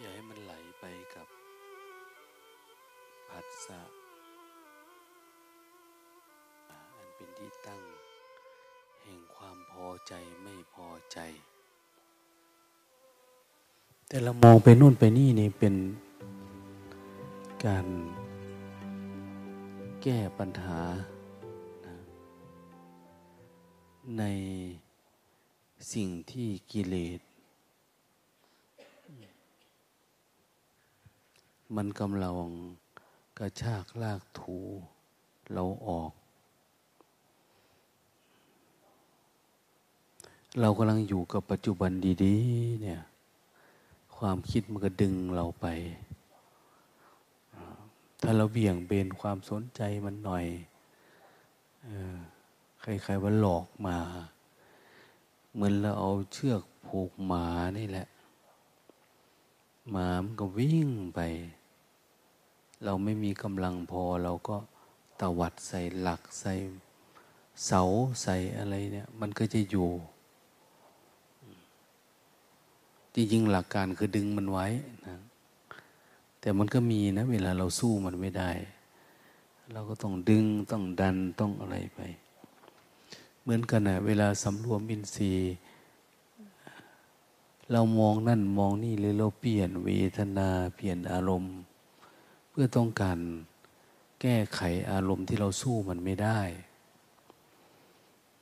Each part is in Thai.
อย่าให้มันไหลไปกับผัสสะอันเป็นที่ตั้ง แห่งความพอใจไม่พอใจ แต่เรามองไปนู่นไปนี่นี่เป็นการแก้ปัญหา ในสิ่งที่กิเลส มันกำลังกระชากลากถูเราออก เรากำลังอยู่กับปัจจุบันดีๆ เนี่ย ความคิดมันก็ดึงเราไป ถ้าเราเบี่ยงเบนความสนใจมันหน่อยใครๆว่าหลอกมา เหมือนเราเอาเชือกผูกหมานี่แหละ หมามันก็วิ่งไป เราไม่มีกำลังพอเราก็ตวัดใส่หลักใส่เสาใส่อะไรเนี่ย มันก็จะอยู่ จริงๆหลักการคือดึงมันไว้นะแต่มันก็มีนะ เวลาเราสู้มันไม่ได้ เราก็ต้องดึงต้องดันต้องอะไรไป เหมือนกันนะเวลาสำรวมอินทรีย์เรามองนั่นมองนี่เลยเราเปลี่ยนเวทนาเปลี่ยนอารมณ์ พื่อต้องการแก้ไขอารมณ์ที่เราสู้มันไม่ได้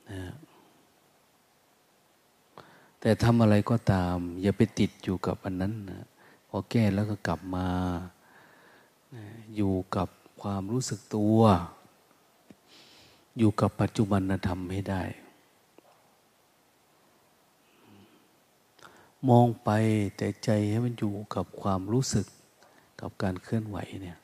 นะแต่ทำอะไรก็ตาม อย่าไปติดอยู่กับอันนั้นนะพอแก้แล้วก็กลับมาอยู่กับความรู้สึกตัว อยู่กับปัจจุบันธรรมให้ได้ มองไปแต่ใจให้มันอยู่กับความรู้สึก กับการเคลื่อนไหวเนี่ย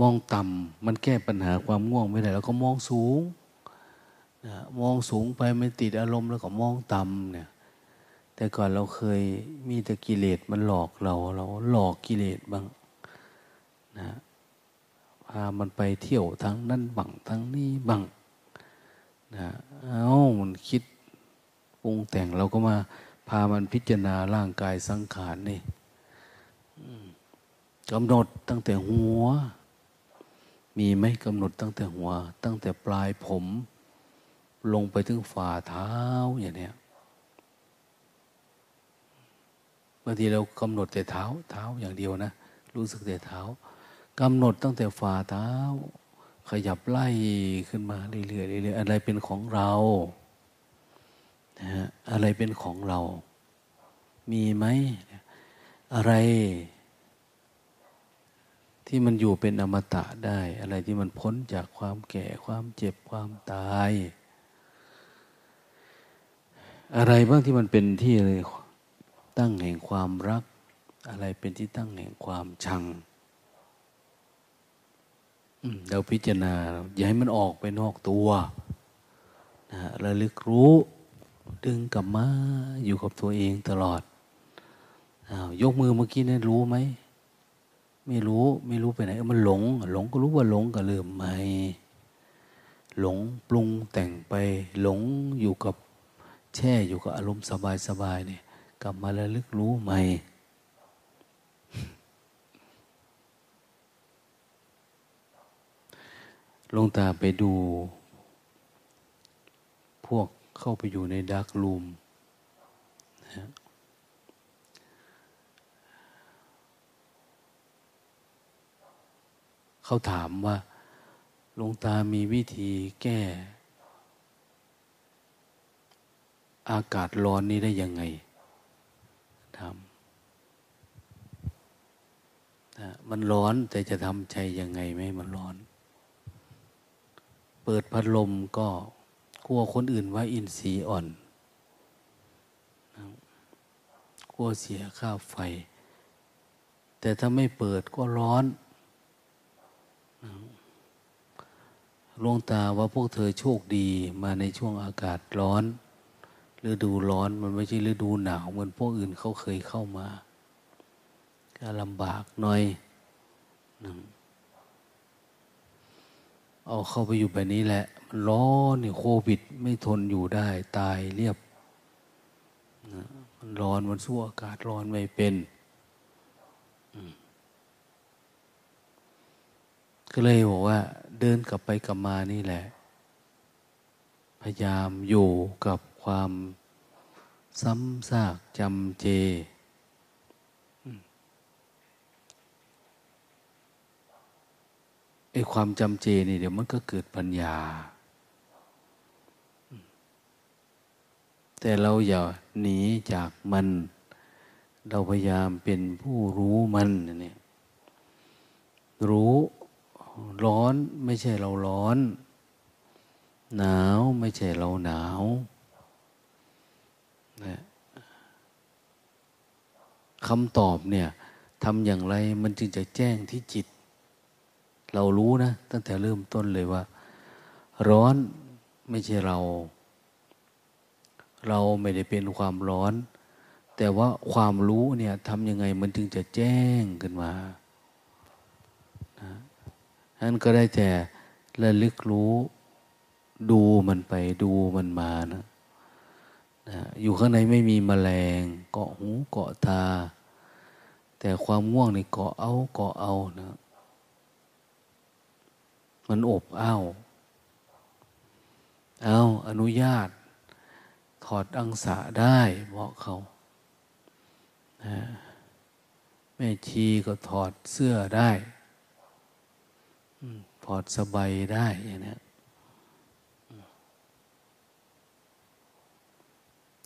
มองต่ำมันแก้ปัญหาความง่วงไม่ได้แล้วก็มองสูงนะมองสูงไปไม่ติดอารมณ์แล้วก็มองต่ำเนี่ย แต่ก่อนเราเคยมีแต่กิเลสมันหลอกเรา เราหลอกกิเลสบ้างนะพามันไปเที่ยวทั้งนั่นบังทั้งนี้บังนะเอามันคิดปรุงแต่งเราก็มา พามันพิจารณาร่างกายสังขารนี่กำหนดตั้งแต่หัว มีไหมกำหนดตั้งแต่หัว ตั้งแต่ปลายผม ลงไปถึงฝ่าเท้าอย่างเนี้ยบางทีเรากำหนดแต่เท้าเท้าอย่างเดียวนะ รู้สึกแต่เท้ากำหนดตั้งแต่ฝ่าเท้า ขยับไล่ขึ้นมาเรื่อยๆเรื่อยๆอะไรเป็นของเรา นะอะไรเป็นของเรา มีไหม อะไรที่มันอยู่เป็นอมตะได้ อะไรที่มันพ้นจากความแก่ความเจ็บความตาย อะไรบ้างที่มันเป็นที่เลยตั้งแห่งความรัก อะไรเป็นที่ตั้งแห่งความชังเราพิจารณาอย่าให้มันออกไปนอกตัวนะระลึกรู้ ดึงกลับมาอยู่กับตัวเองตลอดอาวยกมือเมื่อกี้นี่รู้ไหม ไม่รู้ไม่รู้ไปไหนมันหลง หลงก็รู้ว่าหลงก็เริ่มไหมหลงปรุงแต่งไป หลงอยู่กับแช่อยู่กับอารมณ์สบายๆเนี่ยกลับมาแล้วลึกรู้ไหมลงตาไปดูพวก เข้าไปอยู่ในดักลูมนะเขาถามว่าลงตามีวิธีแก้ อากาศร้อนนี้ได้ยังไงทำนะมันร้อนแต่จะทำใจยังไงไม่มันร้อน เปิดพัดลมก็ กลัวคนอื่นว่าอินทรีย์อ่อนกลัวเสียค่าไฟ แต่ถ้าไม่เปิดก็ร้อนลวงตาว่าพวกเธอโชคดีมาในช่วงอากาศร้อนฤดูร้อนมันไม่ใช่ฤดูหนาวเหมือนพวกอื่นเขาเคยเข้ามาก็ลำบากหน่อยเอาเข้าไปอยู่แบบนี้แหละ ร้อนเนี่ยโควิดไม่ทนอยู่ได้ตายเรียบมันร้อนมันสู้อากาศร้อนไม่เป็นก็เลยบอกว่า เดินกลับไปกลับมานี่แหละ พยายามอยู่กับความซ้ำซากจำเจไอ้ความจำเจนี่เดี๋ยวมันก็เกิดปัญญา แต่เราอย่าหนีจากมัน เราพยายามเป็นผู้รู้มันเนี่ยรู้ร้อนไม่ใช่เราร้อน หนาวไม่ใช่เราหนาวนะคำตอบเนี่ยทำอย่างไรมันจึงจะแจ้งที่จิต เรารู้นะ ตั้งแต่เริ่มต้นเลยว่า ร้อนไม่ใช่เรา เราไม่ได้เป็นความร้อน แต่ว่าความรู้เนี่ยทำยังไงมันจึงจะแจ้งขึ้นมานั้นก็ได้แต่ระลึกรู้ดูมันไปดูมันมานะนะอยู่ข้างในไม่มีแมลง เกาะหูเกาะตา แต่ความง่วงนี่เกาะเอาเกาะเอานะมันอบอ้าว เอาอนุญาต ถอดอังสะได้บอกเขาแม่ชีก็ถอดเสื้อได้ถอดสบายได้อย่างนี้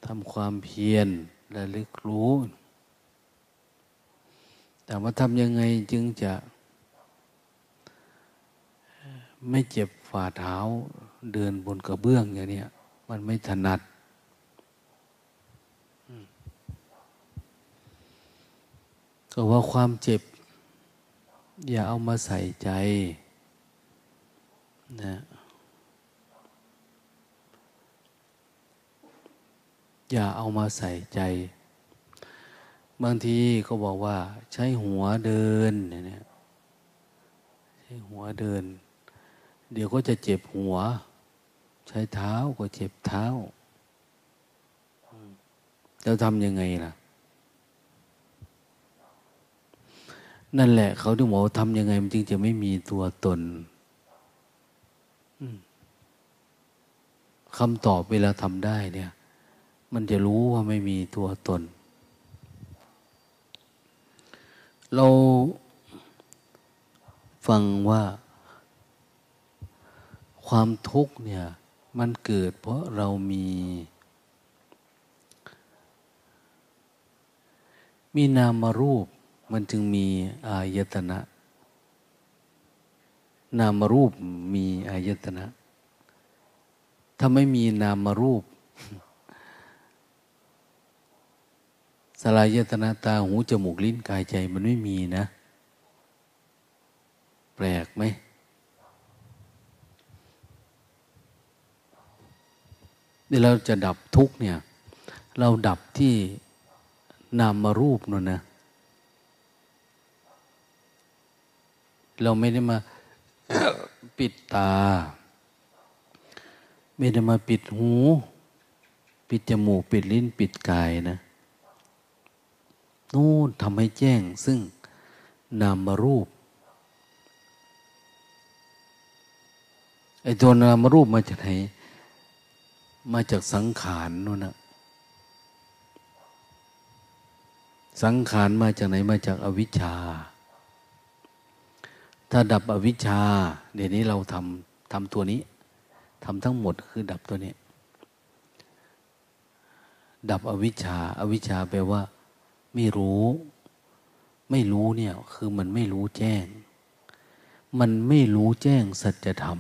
ทำความเพียรและลึกรู้ แต่ว่าทำยังไงจึงจะไม่เจ็บฝ่าเท้าเดินบนกระเบื้องอย่างนี้มันไม่ถนัด ก็ว่าความเจ็บ อย่าเอามาใส่ใจนะอย่าเอามาใส่ใจ บางทีก็บอกว่า ใช้หัวเดินเนี่ยใช้หัวเดิน เดี๋ยวก็จะเจ็บหัว ใช้เท้าก็เจ็บเท้าแล้วทำยังไงล่ะ นั่นแหละเขาถึงบอกทำยังไงมันจึงจะไม่มีตัวตนคำตอบเวลาทำได้ เนี่ย มันจะรู้ว่าไม่มีตัวตน เราฟังว่า ความทุกข์เนี่ย มันเกิดเพราะเรามี มีนามรูป มันจึงมีอายตนะ นามรูปมีอายตนะ ถ้าไม่มีนามรูป สลายตนาตาหูจมูกลิ้นกายใจมันไม่มีนะ แปลกไหมเดี๋ยวเราจะดับทุกเนี่ย เราดับที่นามรูปนั่นนะ เราไม่ได้มาปิดตา ไม่ได้มาปิดหู ปิดจมูก ปิดลิ้น ปิดกายนะ นู่นทำให้แจ้ง ซึ่งนามรูปไอ้ตัวนามรูปมาจากไหน มาจากสังขารนู่นนะสังขารมาจากไหนมาจากอวิชชา ถ้าดับอวิชชา เดี๋ยวนี้เราทำทำตัวนี้ทำทั้งหมดคือดับตัวนี้ ดับอวิชชาอาวิชชาแปลว่า ไม่รู้ ไม่รู้เนี่ย คือมันไม่รู้แจ้ง มันไม่รู้แจ้งสัจธรรม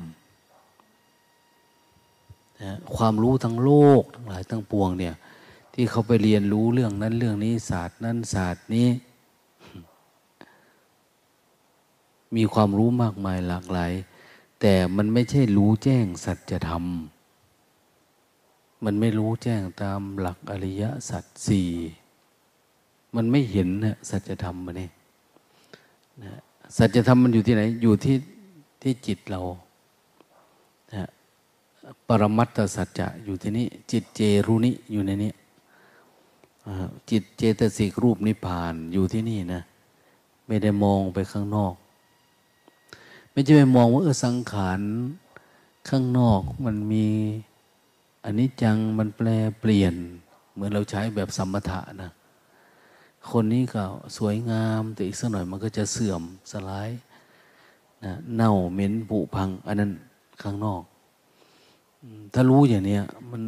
นะความรู้ทั้งโลกทั้งหลายทั้งปวงเนี่ย ที่เขาไปเรียนรู้เรื่องนั้นเรื่องนี้ศาสตร์นั้นศาสตร์นี้ มีความรู้มากมายหลากหลาย แต่มันไม่ใช่รู้แจ้งสัจธรรม มันไม่รู้แจ้งตามหลักอริยสัจสี่มันไม่เห็นนะสัจธรรมมันนี่นะสัจธรรมมันอยู่ที่ไหน อยู่ที่ที่จิตเรานะปรมัตถสัจจะอยู่ที่นี้ จิตเจรุนิอยู่ในนี้จิตเจตสิกรูปนิพพานอยู่ที่นี่นะ ไม่ได้มองไปข้างนอก ไม่ใช่ไปมองว่าเออสังขารข้างนอกมันมีอันนี้จังมันแปลเปลี่ยน เหมือนเราใช้แบบสัมมถะนะ คนนี้ก็สวยงามแต่อีกสักหน่อยมันก็จะเสื่อมสลายนะเน่าเหม็นผุพัง อันนั้นข้างนอก ถ้ารู้อย่างนี้มัน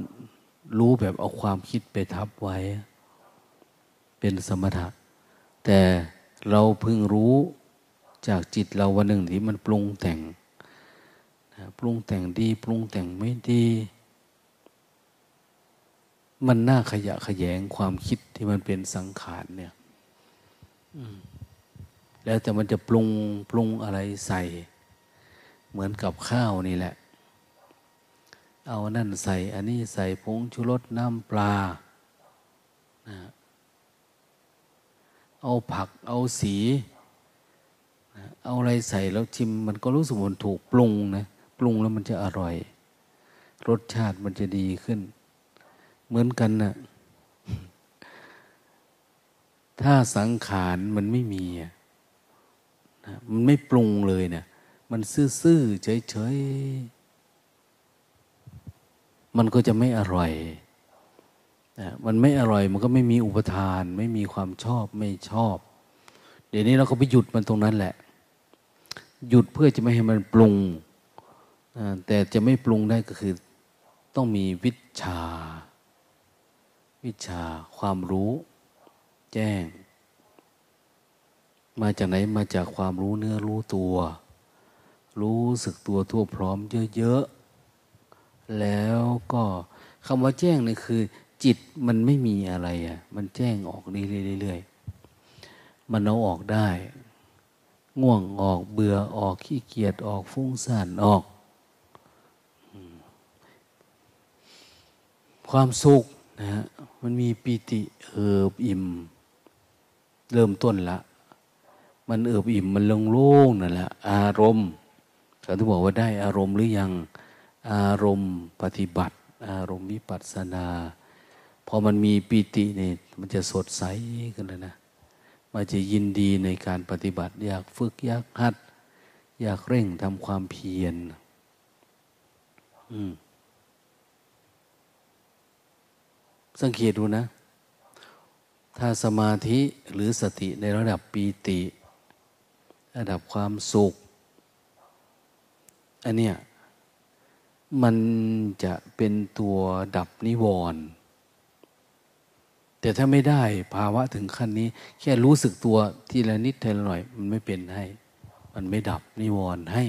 รู้แบบเอาความคิดไปทับไว้ เป็นสมถะ แต่เราพิ่งรู้ จากจิตเราวันหนึ่งที่มันปรุงแต่งปรุงแต่งดี ปรุงแต่งไม่ดี มันน่าขยะขยงความคิดที่มันเป็นสังขารเนี่ยแล้วแต่มันจะปรุงปรุงอะไรใส่ เหมือนกับข้าวนี่แหละ เอานั่นใส่ อันนี้ใส่ผงชูรสน้ำปลานะเอาผักเอาสี เอาอะไรใส่แล้วชิมมันก็รู้สึกมันถูกปรุงนะปรุงแล้วมันจะอร่อย รสชาติมันจะดีขึ้น เหมือนกันนะถ้าสังขารมันไม่มีนะมันไม่ปรุงเลยเนะี่ย มันซื่อๆเฉยๆ มันก็จะไม่อร่อยนะมันไม่อร่อย มันก็ไม่มีอุปทาน ไม่มีความชอบไม่ชอบ เดี๋ยวนี้เราก็ไปหยุดมันตรงนั้นแหละ หยุดเพื่อจะไม่ให้มันปรุง แต่จะไม่ปรุงได้ก็คือต้องมีวิชา วิชาความรู้ แจ้ง มาจากไหนมาจากความรู้เนื้อรู้ตัว รู้สึกตัวทั่วพร้อมเยอะๆ แล้วก็คำว่าแจ้งนี่คือ จิตมันไม่มีอะไรอะ มันแจ้งออกเรื่อยๆมันเอาออกได้ ง่วงออกเบื่อออกขี้เกียจออกฟุ้งซ่านออก ความสุขนะฮะมันมีปีติเอิบอิ่ม เริ่มต้นละ มันเอิบอิ่มมันลงโล่งนั่นแหละอารมณ์เขาที่บอกว่าได้อารมณ์หรือยังอารมณ์ปฏิบัติ อารมณ์วิปัสสนาพอมันมีปีติเนี่ยมันจะสดใสกันเลยนะ มันจะยินดีในการปฏิบัติ อยากฝึกอยากหัด อยากเร่งทำความเพียรสังเกตดูนะ ถ้าสมาธิหรือสติในระดับปีติ ระดับความสุข อันเนี้ยมันจะเป็นตัวดับนิวรณ์ แต่ถ้าไม่ได้ภาวะถึงขั้นนี้ แค่รู้สึกตัวทีละนิดทีละหน่อย มันไม่เป็นให้ มันไม่ดับนิวรณ์ให้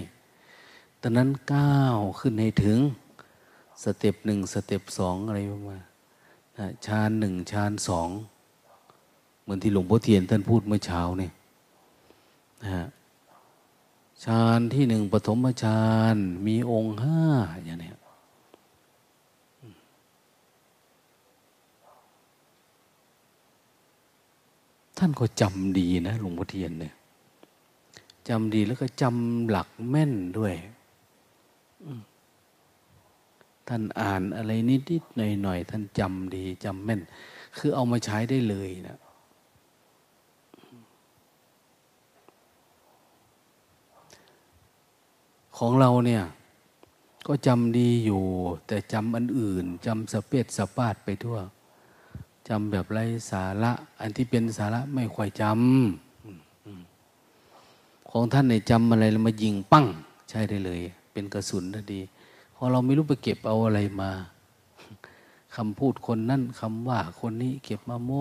ตอนนั้นก้าวขึ้นให้ถึง step หนึ่ง step สองอะไรประมาณฌานหนึ่งฌานสองเหมือนที่หลวงพ่อเทียนท่านพูดเมื่อเช้าเนี่ยนะฌานที่หนึ่งปฐมฌานมีองค์ห้าอย่างนี้ ท่านก็จำดีนะหลวงพ่อเทียนเนี่ยจำดีแล้วก็จำหลักแม่นด้วยท่านอ่านอะไรนิดๆหน่อยๆท่านจำดีจำแม่น คือเอามาใช้ได้เลยนะของเราเนี่ย ก็จำดีอยู่ แต่จำอันอื่นจำสเปดสปาดไปทั่ว จำแบบไรสาระ อันที่เป็นสาระไม่ค่อยจำของท่านในจำอะไรแล้วมายิงปั้ง ใช่ได้เลย เป็นกระสุนทันดีพอเราไม่รู้ไปเก็บเอาอะไรมาคำพูดคนนั่นคำว่าคนนี้เก็บมาหม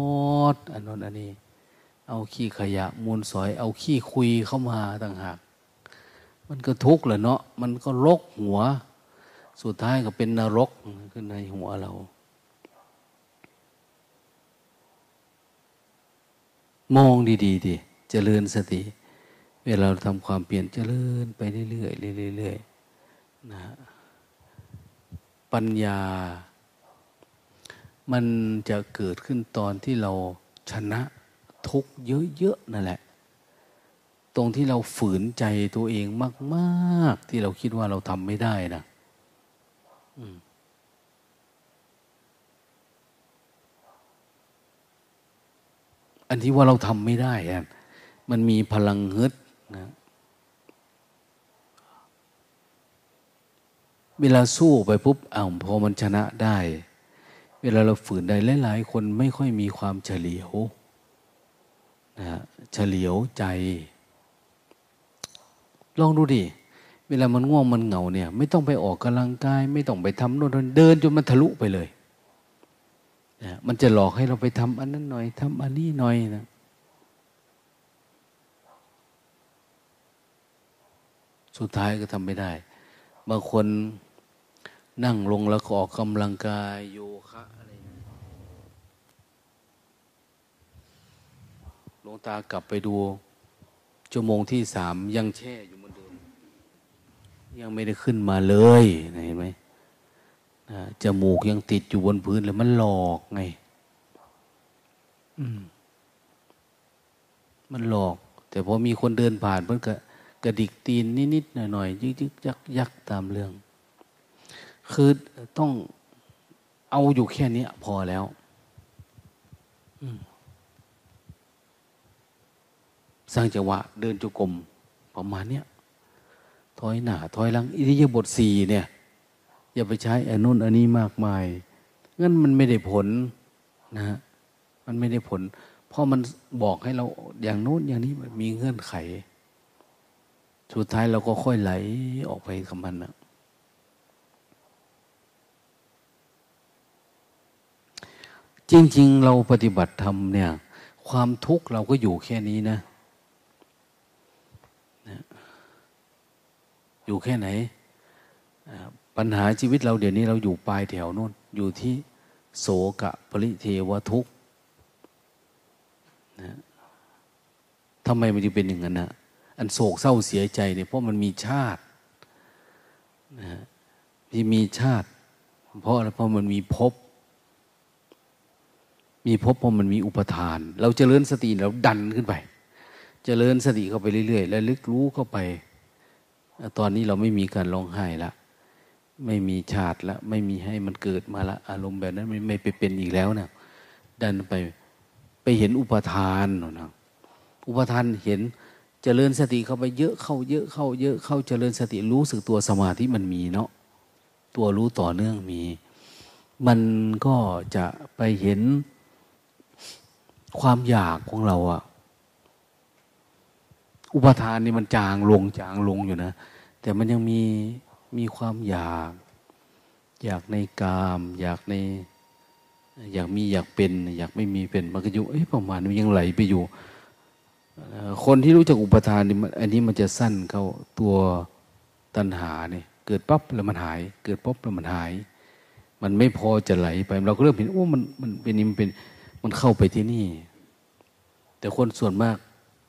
ดอันนั้นอันนี้ เอาขี้ขยะมูลสอย เอาขี้คุยเข้ามาต่างหาก มันก็ทุกข์แหละเนาะมันก็ลกหัว สุดท้ายก็เป็นนรกขึ้นในหัวเรา มองดีๆดิเจริญสติ เวลาเราทำความเปลี่ยนเจริญไปเรื่อยๆเรื่อยๆนะปัญญา มันจะเกิดขึ้นตอนที่เราชนะทุกเยอะๆนั่นแหละ ตรงที่เราฝืนใจตัวเองมาก ๆ ที่เราคิดว่าเราทำไม่ได้นะอั อันที่ว่าเราทำไม่ได้อะมันมีพลังฮึดนะเวลาสู้ไปปุ๊บอ้าวพอมันชนะได้ เวลาเราฝืนได้หลายๆคนไม่ค่อยมีความเฉลียวนะเฉลียวใจ ลองดูดิ เวลามันง่วงมันเหงาเนี่ย ไม่ต้องไปออกกำลังกาย ไม่ต้องไปทำโน่นเดินจนมันทะลุไปเลย นะมันจะหลอกให้เราไปทำอันนั้นหน่อยทำอันนี้หน่อยนะสุดท้ายก็ทำไม่ได้ บางคนนั่งลงแล้วก็ออกกำลังกายโยคะอะไรหลวงตากลับไปดู ชั่วโมงที่สามยังแช่อยู่เหมือนเดิม ยังไม่ได้ขึ้นมาเลยเห็นไหม จมูกยังติดอยู่บนพื้นเลยมันหลอกไงมันหลอก แต่พอมีคนเดินผ่านเพื่อนก็กระดิกตีนนิดๆหน่อยๆยึกๆยักยักตามเรื่อง คือต้องเอาอยู่แค่นี้พอแล้วสร้างจังหวะเดินจุกรมประมาณเนี้ยถอยหน้าถอยหลังอิริยาบถสี่เนี่ย อย่าไปใช้อันุนอันนี้มากมายงั้นมันไม่ได้ผลนะฮะมันไม่ได้ผล เพราะมันบอกให้เราอย่างโน้นอย่างนี้มันมีเงื่อนไข สุดท้ายเราก็ค่อยไหลออกไปกับมันนะจริง ๆ เราปฏิบัติธรรมเนี่ย ความทุกข์เราก็อยู่แค่นี้นะนะอยู่แค่ไหน ปัญหาชีวิตเราเดี๋ยวนี้เราอยู่ปลายแถวโน่น อยู่ที่โสกะปริเทวทุกข์นะทำไมมันจะเป็นอย่างนั้นนะอันโศกเศร้าเสียใจเนี่ยเพราะมันมีชาตินะที่มีชาติ เพราะอะไรเพราะมันมีภพมีภพเพราะมันมีอุปทาน เราจเจริญสติเราดันขึ้นไปจเจริญสติเข้าไปเรื่อยๆแล้วลึกรู้เข้าไป ตอนนี้เราไม่มีการร้องไห้ละ ไม่มีชาติละ ไม่มีให้มันเกิดมาละ อารมณ์แบบนั้นไม่ไม่ไปเป็นอีกแล้วนะดันไปไปเห็นอุปทานนะอุปทานเห็นเจริญสติเข้าไปเยอะเข้าเยอะเข้าเยอะเข้าเจริญสติรู้สึกตัวสมาธิมันมีเนาะตัวรู้ต่อเนื่องมี มันก็จะไปเห็นความอยากของเราอะอุปทานนี่มันจางลงจางลงอยู่นะ แต่มันยังมี มีความอยาก อยากในกาม อยากใน อยากมีอยากเป็น อยากไม่มีเป็นมันก็อยู่เอ้ประมาณนี้ยังไหลไปอยู่ คนที่รู้จักอุปทานนี่อันนี้มันจะสั้นเข้าตัวตัณหาเนี่ยเกิดปั๊บแล้วมันหาย เกิดปั๊บแล้วมันหาย มันไม่พอจะไหลไป เราก็เริ่มเห็นโอ้มันมันเป็นนี่มันเป็นมันเข้าไปที่นี่ แต่คนส่วนมาก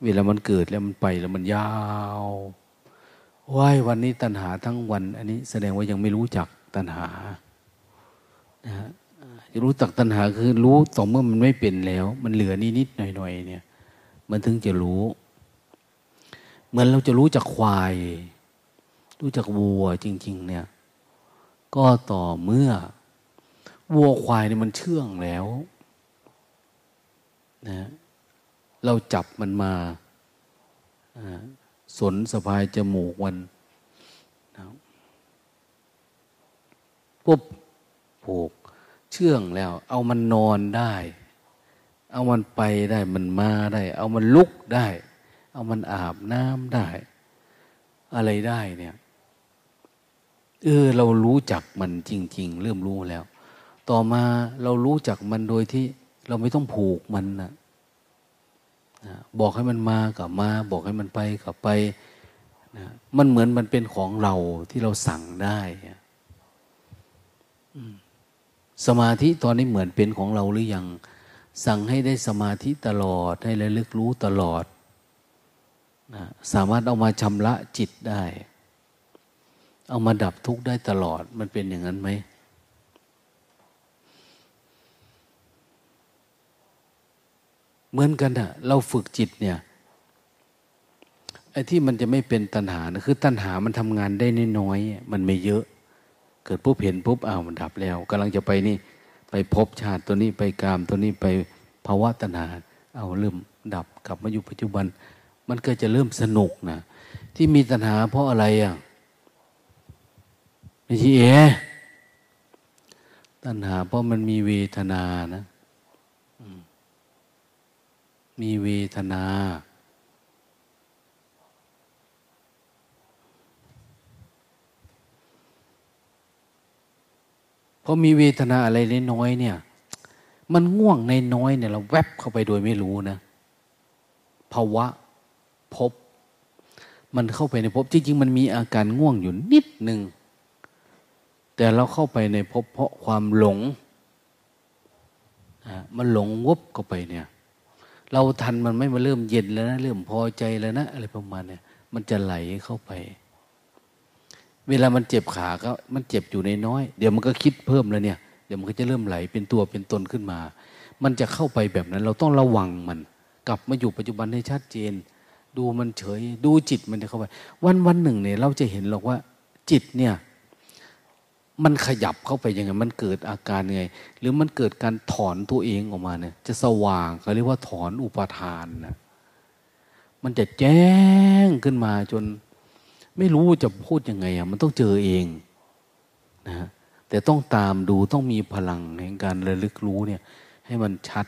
เวลามันเกิดแล้วมันไปแล้วมันยาว ว่ายวันนี้ตัณหาทั้งวัน อันนี้แสดงว่ายังไม่รู้จักตัณหานะฮะรู้จักตัณหาคือรู้ต่อเมื่อมันไม่เป็นแล้ว มันเหลือนิดนิดหน่อยหน่อยเนี่ย มันถึงจะรู้ เหมือนเราจะรู้จักควาย รู้จักวัวจริง ๆ เนี่ย ก็ต่อเมื่อวัวควายเนี่ยมันเชื่องแล้วนะเราจับมันมา สนสะพายจมูกมันปุ๊บผูกเชื่องแล้ว เอามันนอนได้ เอามันไปได้มันมาได้ เอามันลุกได้ เอามันอาบน้ำได้ อะไรได้เนี่ยเออเรารู้จักมันจริง ๆ เริ่มรู้แล้ว ต่อมาเรารู้จักมันโดยที่เราไม่ต้องผูกมันนะ นะบอกให้มันมากับมา บอกให้มันไปกับไปนะมันเหมือนมันเป็นของเราที่เราสั่งได้สมาธิตอนนี้เหมือนเป็นของเราหรือยัง สั่งให้ได้สมาธิตลอด ให้ระลึกรู้ตลอดนะสามารถเอามาชำระจิตได้ เอามาดับทุกข์ได้ตลอด มันเป็นอย่างนั้นไหม เหมือนกันอะเราฝึกจิตเนี่ยไอ้ที่มันจะไม่เป็นตัณหานะคือตัณหามันทำงานได้น้อยมันไม่เยอะ เกิดปุ๊บเห็นปุ๊บอ้าวมันดับแล้วกำลังจะไปนี่ ไปพบชาติตัวนี้ไปกามตัวนี้ไปภาวะตัณหา เอาเริ่มดับกลับมาอยู่ปัจจุบัน มันก็จะเริ่มสนุกนะที่มีตัณหาเพราะอะไรอะไม่ใช่เอตัณหาเพราะมันมีเวทนานะ มีเวทนาพอมีเวทนาอะไรเล็กน้อยเนี่ย มันง่วงในน้อยเนี่ยเราแวบเข้าไปโดยไม่รู้นะภาวะพบ มันเข้าไปในพบจริงๆมันมีอาการง่วงอยู่นิดหนึ่งแต่เราเข้าไปในพบเพราะความหลง มันหลงวบเข้าไปเนี่ย เราทันมันไม่มาเริ่มเย็นแล้วนะเริ่มพอใจแล้วนะอะไรประมาณเนี่ยมันจะไหลเข้าไป เวลามันเจ็บขาก็มันเจ็บอยู่ในน้อย เดี๋ยวมันก็คิดเพิ่มแล้วเนี่ย เดี๋ยวมันก็จะเริ่มไหลเป็นตัวเป็นตนขึ้นมา มันจะเข้าไปแบบนั้น เราต้องระวังมัน กลับมาอยู่ปัจจุบันให้ชัดเจน ดูมันเฉย ดูจิตมันจะเข้าไป วันวันหนึ่งเนี่ยเราจะเห็นหรอกว่า จิตเนี่ย มันขยับเข้าไปยังไง มันเกิดอาการยังไง หรือมันเกิดการถอนตัวเองออกมาเนี่ย จะสว่างเขาเรียกว่าถอนอุปทานนะมันจะแจ้งขึ้นมาจน ไม่รู้จะพูดยังไงอะมันต้องเจอเองนะแต่ต้องตามดูต้องมีพลังในการระลึกรู้เนี่ย ให้มันชัด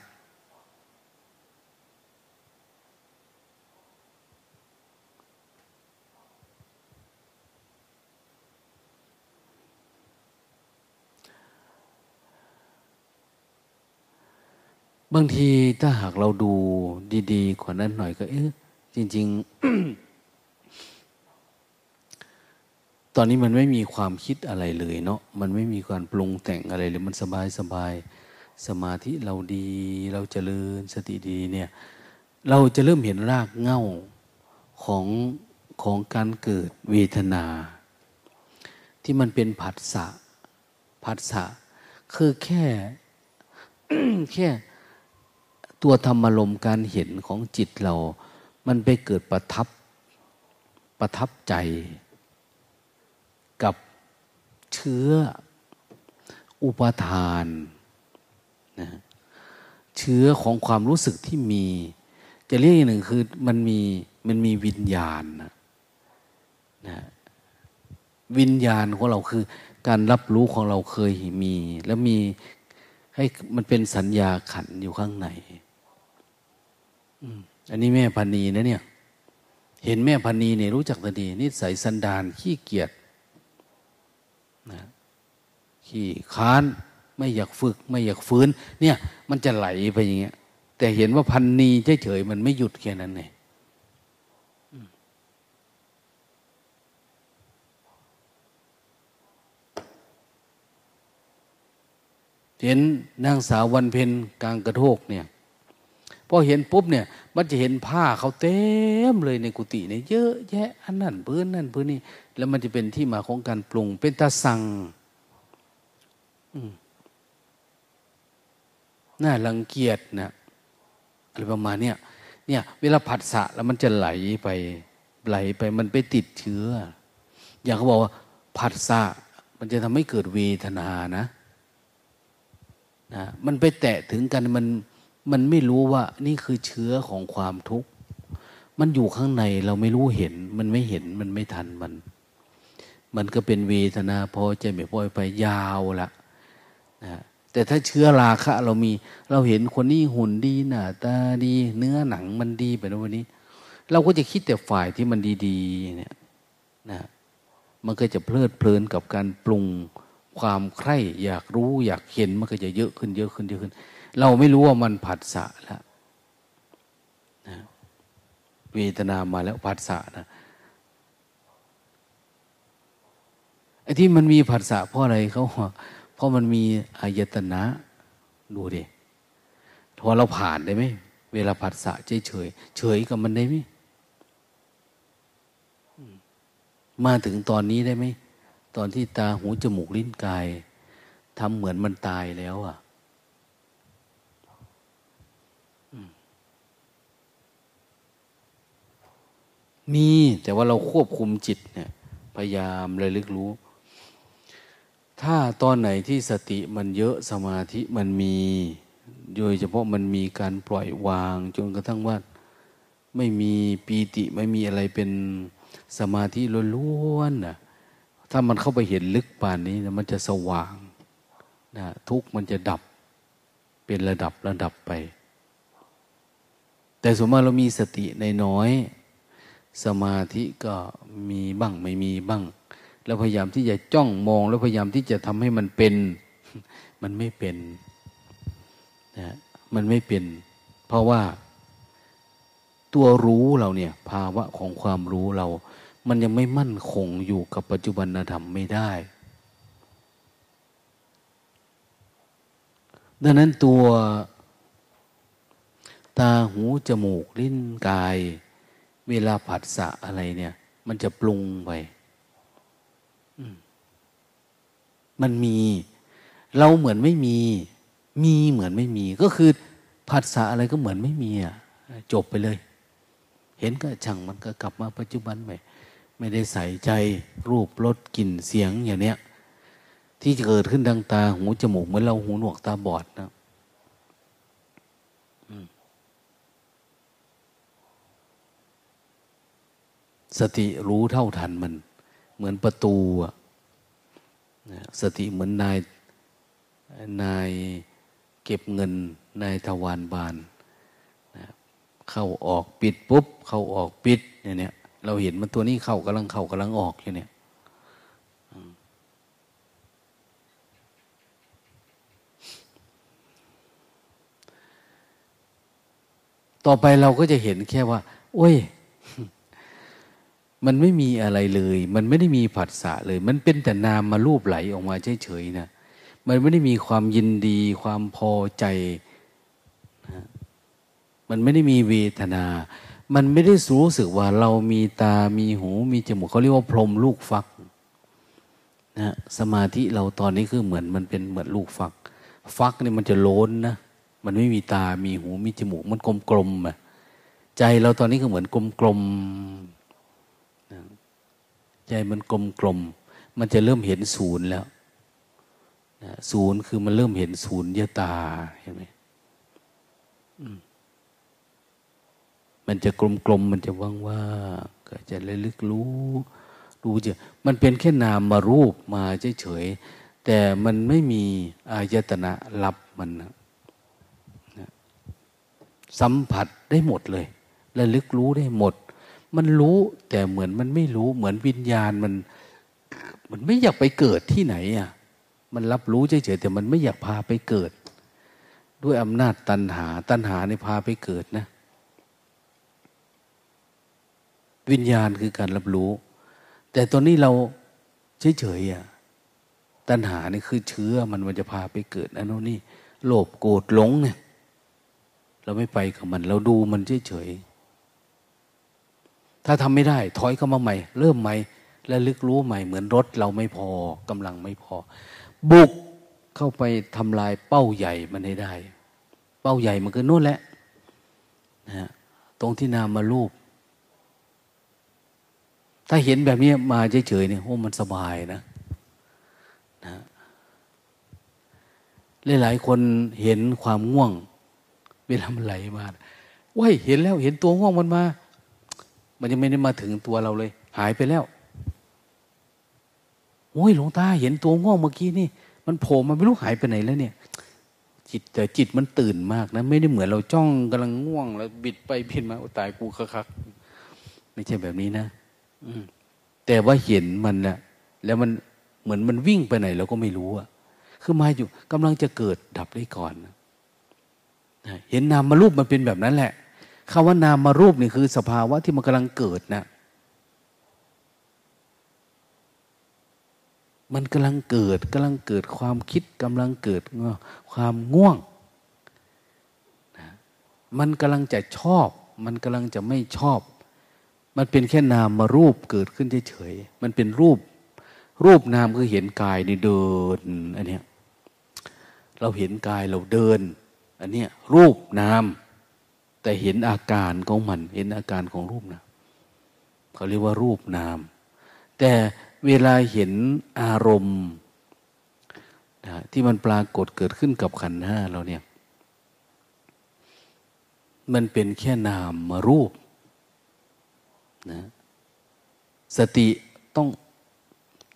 บางทีถ้าหากเราดูดีๆกว่านั้นหน่อยก็เอ๊ะจริง ๆ ตอนนี้มันไม่มีความคิดอะไรเลยเนาะมันไม่มีการปรุงแต่งอะไรเลยมันสบายสบายสมาธิเราดี เราจเจริญสติดีเนี่ย เราจะเริ่มเห็นรากเง้าของของการเกิดเวทนา ที่มันเป็นผัสสะผัสสะคือแค่แค่ ตัวธรรมลมการเห็นของจิตเรา มันไปเกิดประทับประทับใจกับเชื้ออุปทานนะเชื้อของความรู้สึกที่มี จะเรียกอย่างหนึ่งคือมันมีมันมีวิญญาณนะนะวิญญาณของเราคือ การรับรู้ของเราเคยมี แล้วมีให้มันเป็นสัญญาขันอยู่ข้างใน อันนี้แม่พันนีนะเนี่ย เห็นแม่พันนีเนี่ยรู้จักตันดีนิสัยสันดานขี้เกียจนะขี้ค้านไม่อยากฝึก ไม่อยากฟื้น เนี่ย มันจะไหลไปอย่างเงี้ย แต่เห็นว่าพันนีเฉยๆมันไม่หยุดแค่นั้นเองเห็นนางสาววันเพ็ญกลางกระโทกเนี่ย พอเห็นปุ๊บเนี่ย มันจะเห็นผ้าเขาเต็มเลยในกุฏิเนี่ยเยอะแยะอันนั้นพื้นนั่นพื้นนี่แล้วมันจะเป็นที่มาของการปรุง เป็นตาสังน่ารังเกียจนะอะไรประมาณเนี้ยเนี่ย เวลาผัดสะแล้วมันจะไหลไปไหลไปมันไปติดเชื้อ อย่างเขาบอกว่า ผัดสะมันจะทำให้เกิดเวทนานะนะมันไปแตะถึงกันมัน มันไม่รู้ว่านี่คือเชื้อของความทุกข์ มันอยู่ข้างในเราไม่รู้เห็น มันไม่เห็นมันไม่ทันมัน มันก็เป็นเวทนาพอใจไม่พอไปยาวละนะแต่ถ้าเชื้อราคะ เรามี เราเห็นคนนี้หุ่นดีหน้าตาดี เนื้อหนังมันดีไปแล้ววันนี้ เราก็จะคิดแต่ฝ่ายที่มันดีๆเนี่ยนะมันก็จะเพลิดเพลินกับการปรุงความใคร่อยากรู้อยากเห็นมันก็จะเยอะขึ้นเยอะขึ้นเยอะขึ้น เราไม่รู้ว่ามันผัสสะแล้วนะเวทนามาแล้วผัสสะนะไอ้ที่มันมีผัสสะเพราะอะไรเขาเพราะมันมีอายตนะ ดูดิพอเราผ่านได้ไหมเวลาผัสสะเฉยเฉยเฉยกับมันได้ไหมมาถึงตอนนี้ได้ไหมตอนที่ตาหูจมูกลิ้นกายทำเหมือนมันตายแล้วอะ มีแต่ว่าเราควบคุมจิตเนี่ยพยายามเลยลึกรู้ ถ้าตอนไหนที่สติมันเยอะสมาธิมันมี โดยเฉพาะมันมีการปล่อยวาง จนกระทั่งว่าไม่มีปีติไม่มีอะไรเป็นสมาธิล้วนๆนะถ้ามันเข้าไปเห็นลึกป่านนี้นะมันจะสว่างนะทุกมันจะดับเป็นระดับระดับไป แต่สมมติเรามีสติในน้อย สมาธิก็มีบ้างไม่มีบ้าง แล้วพยายามที่จะจ้องมอง แล้วพยายามที่จะทำให้มันเป็น มันไม่เป็นนะมันไม่เป็น เพราะว่าตัวรู้เราเนี่ย ภาวะของความรู้เรา มันยังไม่มั่นคงอยู่กับปัจจุบันธรรมไม่ได้ ดังนั้นตัวตาหูจมูกลิ้นกาย เวลาผัสสะอะไรเนี่ย มันจะปรุงไปมันมี เราเหมือนไม่มี มีเหมือนไม่มี ก็คือผัสสะอะไรก็เหมือนไม่มีอะจบไปเลย เห็นก็ช่างมันก็กลับมาปัจจุบันไม่ไม่ได้ใส่ใจรูปรสกลิ่นเสียงอย่างเนี้ย ที่เกิดขึ้นทางตาหูจมูกเหมือนเราหูหนวกตาบอดนะ สติรู้เท่าทันมัน เหมือนประตูสติเหมือนนายนายเก็บเงินนายทวารบานเข้าออกปิดปุ๊บ เข้าออกปิดเนี่ยเราเห็นมันตัวนี้เข้ากำลังเข้ากำลังออกอย่เนี้ยต่อไปเราก็จะเห็นแค่ว่าโอ้ย มันไม่มีอะไรเลย มันไม่ได้มีผัสสะเลย มันเป็นแต่นามมารูปไหลออกมาเฉยๆนะ มันไม่ได้มีความยินดี ความพอใจ มันไม่ได้มีเวทนา มันไม่ได้รู้สึกว่าเรามีตา มีหู มีจมูกเขาเรียกว่าพรมลูกฟักนะสมาธิเราตอนนี้คือเหมือนมันเป็นเหมือนลูกฟัก ฟักนี่มันจะโล้นนะ มันไม่มีตา มีหู มีจมูก มันกลมกลมอะใจเราตอนนี้ก็เหมือนกลมกลม ใจมันกลมกลมมันจะเริ่มเห็นศูนย์แล้วศูนย์คือมันเริ่มเห็นศูนย์ยตาเห็นไหมมันจะกลมๆมันจะว่างๆก็จะระลึกรู้ดูจะมันเป็นแค่นามมารูปมาเฉยๆแต่มันไม่มีอายตนะรับมันนะสัมผัสได้หมดเลยระลึกรู้ได้หมด มันรู้แต่เหมือนมันไม่รู้ เหมือนวิญญาณมัน มันไม่อยากไปเกิดที่ไหนอะมันรับรู้เฉยๆแต่มันไม่อยากพาไปเกิด ด้วยอำนาจตัณหา ตัณหาในพาไปเกิดนะ วิญญาณคือการรับรู้ แต่ตอนนี้เราเฉยๆอะตัณหานี่คือเชื้อมันมันจะพาไปเกิดนะโน่นนี่โลภโกรธหลงเนี่ย เราไม่ไปกับมัน เราดูมันเฉยๆ ถ้าทำไม่ได้ ถอยเข้ามาใหม่ เริ่มใหม่และลึกรู้ใหม่ เหมือนรถเราไม่พอกำลังไม่พอ บุกเข้าไปทำลายเป้าใหญ่มันให้ได้ เป้าใหญ่มันคือนู่นแหละนะตรงที่นามารูป ถ้าเห็นแบบนี้มาเฉยๆเนี่ยโอ้มันสบายนะนะหลายๆคนเห็นความง่วงเวลามันไหลมาว้ยเห็นแล้วเห็นตัวง่วงมันมา มันยังไม่ได้มาถึงตัวเราเลย หายไปแล้วโอ้ยหลวงตาเห็นตัวง่วงเมื่อกี้นี่ มันโผล่มาไม่รู้หายไปไหนแล้วเนี่ย จิตแต่จิตมันตื่นมากนะ ไม่ได้เหมือนเราจ้องกำลังง่วง แล้วบิดไปบิดมาตายกูคักๆไม่ใช่แบบนี้นะแต่ว่าเห็นมันแหละแล้วมันเหมือนมันวิ่งไปไหนเราก็ไม่รู้อะคือมาอยู่กำลังจะเกิดดับได้ก่อนเห็นนามารูปมันเป็นแบบนั้นแหละ คาว่านามารูปนี่คือสภาวะที่มันกำลังเกิดนะมันกำลังเกิดกำลังเกิดความคิดกำลังเกิดความง่วงมันกำลังจะชอบ มันกำลังจะไม่ชอบ มันเป็นแค่นามมารูปเกิดขึ้นเฉยๆมันเป็นรูป รูปนามคือเห็นกายในเดินอันเนี้ยเราเห็นกายเราเดิน อันเนี้ยรูปนาม แต่เห็นอาการของมัน เห็นอาการของรูปนะเขาเรียกว่ารูปนาม แต่เวลาเห็นอารมณ์ที่มันปรากฏเกิดขึ้นกับขันห้าเราเนี่ย มันเป็นแค่นามมารูปนะสติต้อง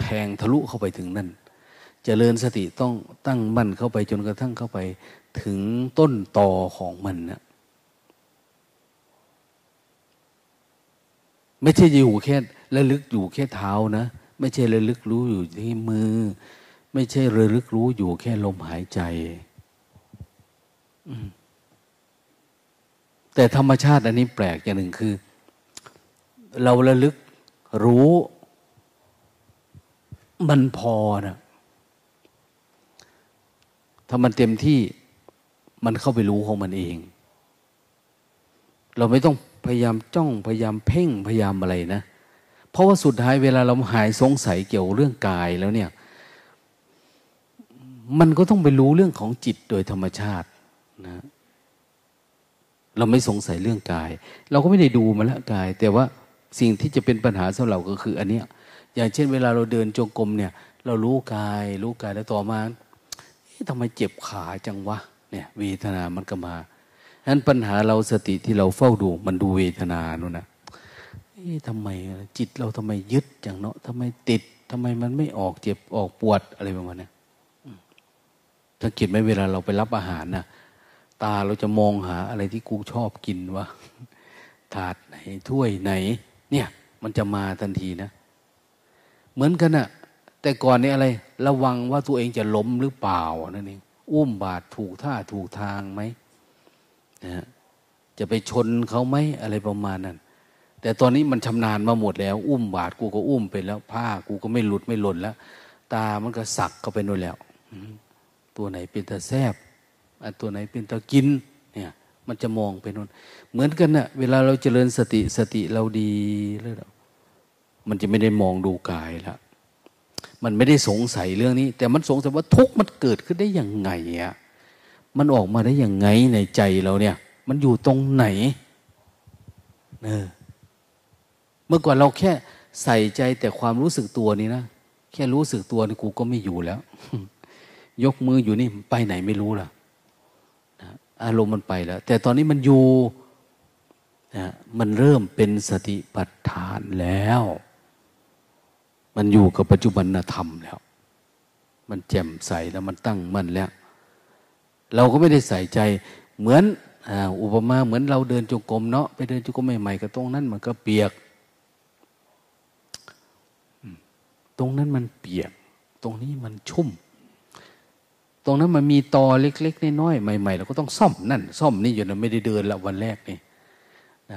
แทงทะลุเข้าไปถึงนั่นจเจริญสติต้องตั้งมั่นเข้าไปจนกระทั่งเข้าไปถึงต้นตอของมันนะ ไม่ใช่อยู่แค่ระลึกอยู่แค่เท้านะ ไม่ใช่ระลึกรู้อยู่ที่มือ ไม่ใช่ระลึกรู้อยู่แค่ลมหายใจแต่ธรรมชาติอันนี้แปลกอย่างหนึ่งคือ เราระลึกรู้ มันพอนะถ้ามันเต็มที่มันเข้าไปรู้ของมันเอง เราไม่ต้อง พยายามจ้องพยายามเพ่งพยายามอะไรนะ เพราะว่าสุดท้ายเวลาเราหายสงสัยเกี่ยวเรื่องกายแล้วเนี่ย มันก็ต้องไปรู้เรื่องของจิตโดยธรรมชาตินะเราไม่สงสัยเรื่องกาย เราก็ไม่ได้ดูมาล้วกาย แต่ว่าสิ่งที่จะเป็นปัญหาสำหรับเราก็คือ อันเนี้ยอย่างเช่น เวลาเราเดินจงกรมเนี่ย เรารู้กาย รู้กายแล้วต่อมาทำไมเจ็บขาจังวะเนี่ยเวทนามันก็มา นั้นปัญหาเราสติที่เราเฝ้าดูมันดูเวทนานู่นนะทำไมจิตเราทำไมยึดอย่างเนาะทำไมติดทำไมมันไม่ออกเจ็บออกปวดอะไรประมาณนี้สังเกตไหมเวลาเราไปรับอาหารนะตาเราจะมองหาอะไรที่กูชอบกินวะถาดไหนถ้วยไหน เนี่ย มันจะมาทันทีนะ เหมือนกันอะแต่ก่อนนี่อะไร ระวังว่าตัวเองจะล้มหรือเปล่านั่นเองอุ้มบาดถูกท่าถูกทางไหม นะจะไปชนเขาไหมอะไรประมาณนั้น แต่ตอนนี้มันชำนาญมาหมดแล้ว อุ้มบาดกูก็อุ้มไปแล้ว ผ้ากูก็ไม่หลุดไม่หล่นแล้ว ตามันก็สักเข้าไปนู่นแล้ว ตัวไหนเป็นตาแซบอันตัวไหนเป็นตากิน เนี่ย มันจะมองไปนู่นเหมือนกันนะ่ะ เวลาเราเจริญสติสติเราดีแล้วมันจะไม่ได้มองดูกายแล้วมันไม่ได้สงสัยเรื่องนี้ แต่มันสงสัยว่าทุกข์มันเกิดขึ้นได้ยังไงอะ มันออกมาได้ยังไงในใจเราเนี่ย มันอยู่ตรงไหนเออเมื่อก่อนเราแค่ใส่ใจแต่ความรู้สึกตัวนี้นะแค่รู้สึกตัวนี่กูก็ไม่อยู่แล้ว ยกมืออยู่นี่ไปไหนไม่รู้ล่ะอารมณ์มันไปแล้ว แต่ตอนนี้มันอยู่นะมันเริ่มเป็นสติปัฏฐานแล้ว มันอยู่กับปัจจุบันธรรมแล้ว มันแจ่มใสแล้วมันตั้งมั่นแล้ว เราก็ไม่ได้ใส่ใจ เหมือนอุปมาเหมือนเราเดินจงกรมเนาะไปเดินจงกรมใหม่ๆก็ตรงนั้นมันก็เปียก ตรงนั้นมันเปียก ตรงนี้มันชุ่ม ตรงนั้นมันมีตอเล็กๆน้อยๆใหม่ๆเราก็ต้องซ่อมนั่น ซ่อมนี่อยู่นะไม่ได้เดินละวันแรกนี่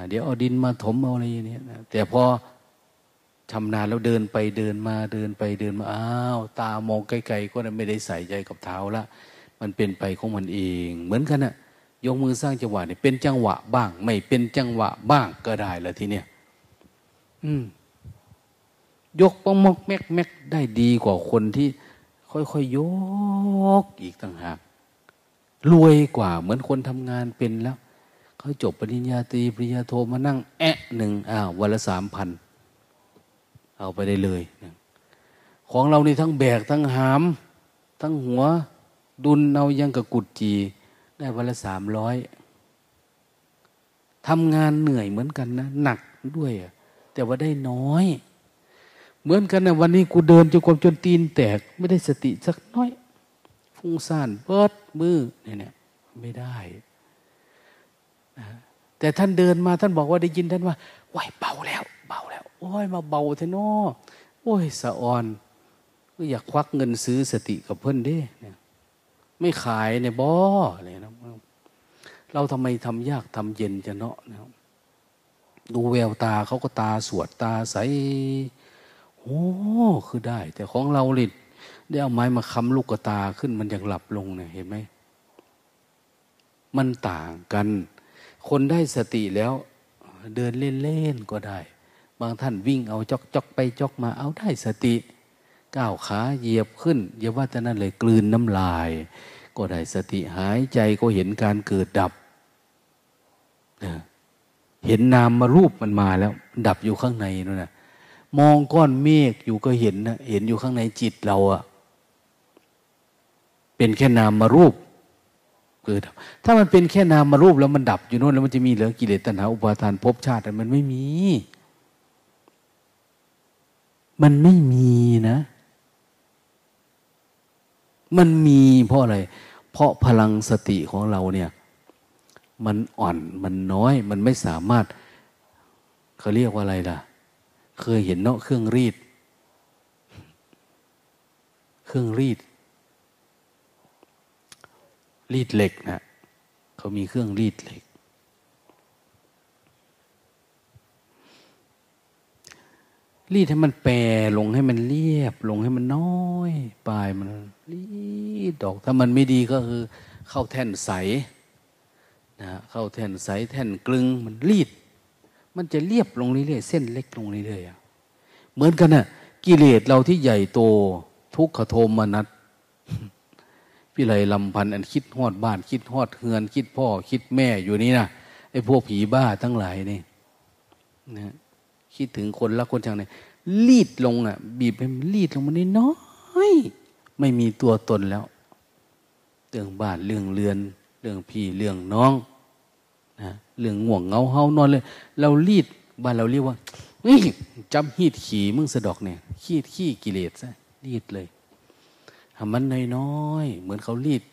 เดี๋ยวเอาดินมาถมเอาอะไรอย่างเนี้นะแต่พอชำนาญแล้วเดินไปเดินมาเดินไปเดินมาอ้าวตามองไกลๆก็ไม่ได้ใส่ใจกับเท้าละ มันเป็นไปของมันเอง เหมือนกันนะยกมือสร้างจังหวะเนี่ยเป็นจังหวะบ้าง ไม่เป็นจังหวะบ้างก็ได้แล้วทีเนี้ยอืม ยกปองมกแมกแมกได้ดีกว่าคนที่ ค่อยๆยกอีกต่างหากรวยกว่า เหมือนคนทำงานเป็นแล้วเขาจบปริญญาตรีปริญญาโทมานั่ง แอะหนึ่งอ้าววันละสามพันเอาไปได้เลย ของเรานี่ทั้งแบกทั้งหาม ทั้งหัว ดุลเอายังกับกุดจี ได้วันละสามร้อยทำงานเหนื่อยเหมือนกันนะ หนักด้วย แต่ว่าได้น้อย เหมือนกันนะวันนี้กูเดินจนกรมจนตีนแตก ไม่ได้สติสักน้อย ฟุ้งซ่านเบิดมือเนี่ยเนี่ยไม่ได้นะแต่ท่านเดินมาท่านบอกว่าได้ยินท่านว่าไหวเบาแล้ว เบาแล้ว โอ้ยมาเบาเทนอโอ้ยสะออน ก็อยากควักเงินซื้อสติกับเพื่อนด้เนี่ย ไม่ขายในบ่ออะไรนะเราทำไมทำยากทำเย็นจะเนาะนะดูแววตาเขาก็ตาสวดตาใสโอ้คือได้ แต่ของเราลิดได้เอาไม้มาค้ำลูกตาขึ้นมันยังหลับลงเนี่ยเห็นไหมมันต่างกัน คนได้สติแล้ว เดินเล่นๆก็ได้ บางท่านวิ่งเอาจอกจอกไปจอกมาเอาได้สติ ก้าวขาเหยียบขึ้นอย่าว่าแต่นั้นเลยกลืนน้ำลาย ก็ได้สติหายใจก็เห็นการเกิดดับ เห็นนามมารูปมันมาแล้ว ดับอยู่ข้างในนั่นนะมองก้อนเมฆอยู่ก็เห็นนะเห็นอยู่ข้างในจิตเราอะเป็นแค่นามมารูปเกิดดับถ้ามันเป็นแค่นามารูปแล้วมันดับอยู่โน่นแล้วมันจะมีเหลือกิเลสตัณหาอุปาทานภพชาติมันไม่มี มันไม่มีนะ มันมีเพราะอะไร เพราะพลังสติของเราเนี่ย มันอ่อนมันน้อย มันไม่สามารถเขาเรียกว่าอะไรล่ะ เคยเห็นเนาะเครื่องรีด เครื่องรีด รีดเหล็กนะเขามีเครื่องรีดเหล็ก รีดให้มันแปรลงให้มันเรียบ ลงให้มันน้อยปลายมันรีดดอกถ้ามันไม่ดีก็คือ เข้าแท่นใสนะเข้าแท่นใสแท่นกลึงมันรีด มันจะเรียบลงเรื่อยๆเส้นเล็กลงเรื่อยๆเหมือนกันนะ่ะกิเลสเราที่ใหญ่โต ทุกขโทมมนัสพิไรลำพันธ์อันคิดฮอดบ้าน คิดฮอดเฮือน คิดพ่อ คิดแม่อยู่นี่นะไอ้พวกผีบ้าทั้งหลายนี่นะ คิดถึงคนละคนจังเนี่ยรีดลงอะ บีบให้มันรีดลงมาน้อยไม่มีตัวตนแล้ว เรื่องบ้านเรื่องเรือน เรื่องพี่เรื่องน้องนะเรื่องง่วงเงาเฮานอนเลย เรารีดบ้านเราเรียกว่าจำฮีดขี่มึงสะดอกเนี่ยขี้ขี้กิเลสซะรีดเลยทำมันน้อยๆเหมือนเขารีด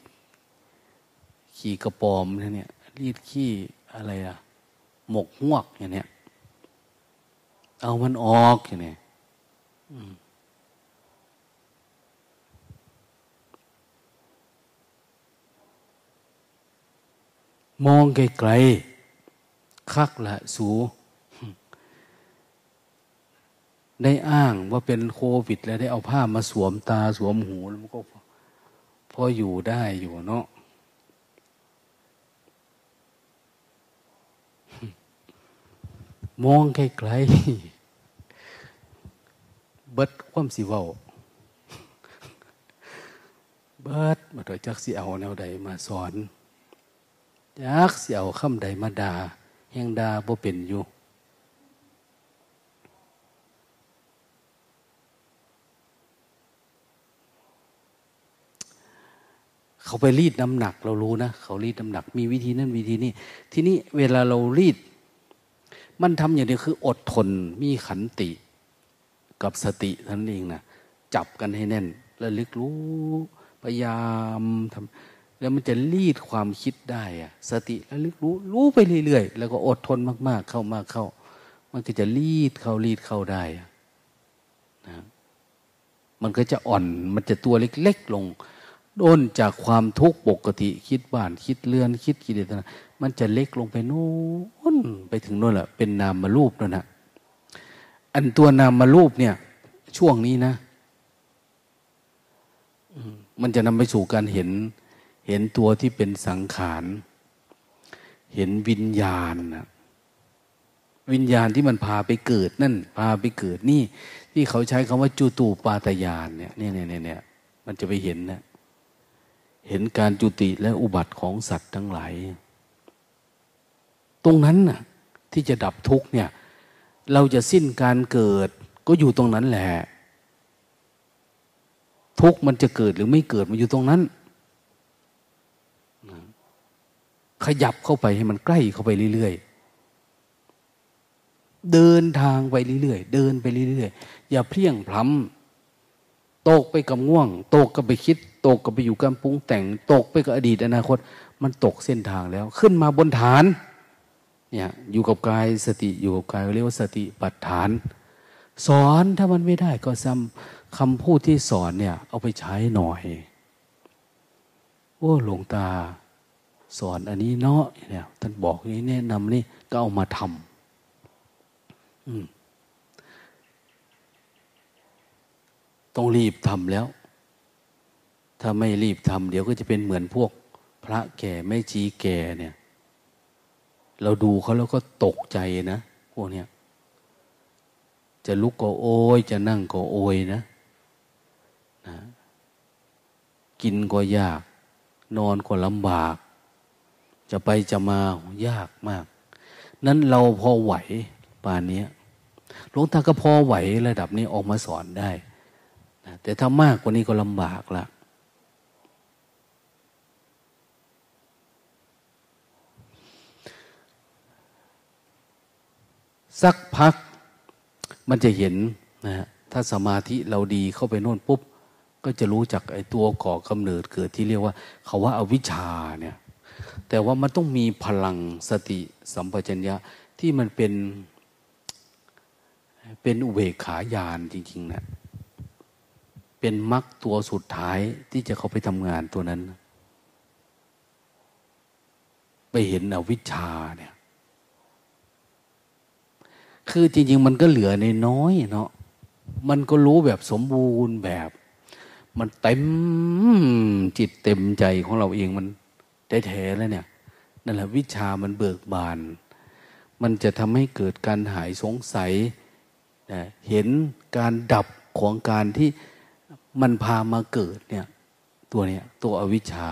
ขี่กระปอมเนี่ยรีดขี้อะไรอะหมกหวกอย่างเนี้ย เอามันออกอย่างนี้มองไกลๆ คักละสูได้อ้างว่าเป็นโควิด แล้วได้เอาผ้ามาสวมตาสวมหูแล้วมันก็พออยู่ได้อยู่เนาะ มองไกลๆเบิดความสิเว้าเบิดมาโดยจักสิเอาแนวใดมาสอนจักสิเอาคำใดมาดาแห่งดาบ่เป็นอยู่เขาไปรีดน้ำหนักเรารู้นะเขารีดน้ำหนักมีวิธีนั้นวิธีนี้ทีนี้เวลาเรารีด มันทำอย่างเดียวคืออดทนมีขันติ กับสติท่านเองนะจับกันให้แน่นระลึกรู้ พยายามทำแล้วมันจะรีดความคิดได้อะสติระลึกรู้ รู้ไปเรื่อยๆ แล้วก็อดทนมากๆ เข้ามากเข้า มันก็จะรีดเข้ารีดเข้าได้นะมันก็จะอ่อนมันจะตัวเล็ก ๆ ลง ด้นจากความทุกข์ปกติ คิดบ้านคิดเรือน คิดกิเลสนะมันจะเล็กลงไปโน้นไปถึงโน่นแหละเป็นนามารูปนั่นนะอันตัวนามมารูปเนี่ย ช่วงนี้นะมันจะนำไปสู่การเห็น เห็นตัวที่เป็นสังขารเห็นวิญญาณนะวิญญาณที่มันพาไปเกิดนั่น พาไปเกิดนี่ ที่เขาใช้คำว่าจูตูปาตยานเนี่ยเนี่ยเนี่ยเนี่ยมันจะไปเห็นนะ เห็นการจุติและอุบัติของสัตว์ทั้งหลาย ตรงนั้นน่ะที่จะดับทุกเนี่ย เราจะสิ้นการเกิดก็อยู่ตรงนั้นแหละ ทุกมันจะเกิดหรือไม่เกิดมันอยู่ตรงนั้น ขยับเข้าไปให้มันใกล้เข้าไปเรื่อยๆ เดินทางไปเรื่อยๆ เดินไปเรื่อยๆ อย่าเพียงพล้ำตกไปกับง่วง ตกกับไปคิด ตกก็ไปอยู่กับปรุงแต่ง ตกไปกับอดีตอนาคต มันตกเส้นทางแล้ว ขึ้นมาบนฐานเนี่ยอยู่กับกายสติอยู่กับกายเรียกว่าสติปัฏฐาน สอนถ้ามันไม่ได้ก็ซ้ำคำพูดที่สอนเนี่ย เอาไปใช้หน่อยโอ้หลวงตา สอนอันนี้เนาะเนี่ยท่านบอกนี้แนะนำนี่ก็เอามาทำต้องรีบทำแล้ว ถ้าไม่รีบทำเดี๋ยวก็จะเป็นเหมือนพวกพระแก่ไม่จีแก่เนี่ย เราดูเขาแล้วก็ตกใจนะพวกเนี้ยจะลุกก็โอยจะนั่งก็โอยนะนะ กินก็ยาก นอนก็ลำบาก จะไปจะมายากมาก นั้นเราพอไหวป่านนี้หลวงตาก็พอไหวระดับนี้ออกมาสอนได้นะแต่ถ้ามากกว่านี้ก็ลำบากละ สักพักมันจะเห็นนะฮะถ้าสมาธิเราดีเข้าไปโน่นปุ๊บ ก็จะรู้จักไอ้ตัวก่อกำเนิดเกิดที่เรียกว่าเขาว่าอาวิชชาเนี่ย แต่ว่ามันต้องมีพลังสติสัมปชัญญะที่มันเป็น เป็นอุเบกขาญาณจริงๆนะเป็นมรรคตัวสุดท้ายที่จะเข้าไปทำงานตัวนั้น ไปเห็นอวิชชาเนี่ย คือจริงๆมันก็เหลือในน้อยเนาะมันก็รู้แบบสมบูรณ์แบบ มันเต็มจิตเต็มใจของเราเองมันได้แท้แล้วเนี่ยนั่นแหละวิชามันเบิกบาน มันจะทำให้เกิดการหายสงสัยเห็นการดับของการที่มันพามาเกิดเนี่ย ตัวเนี้ยตัวอวิชชา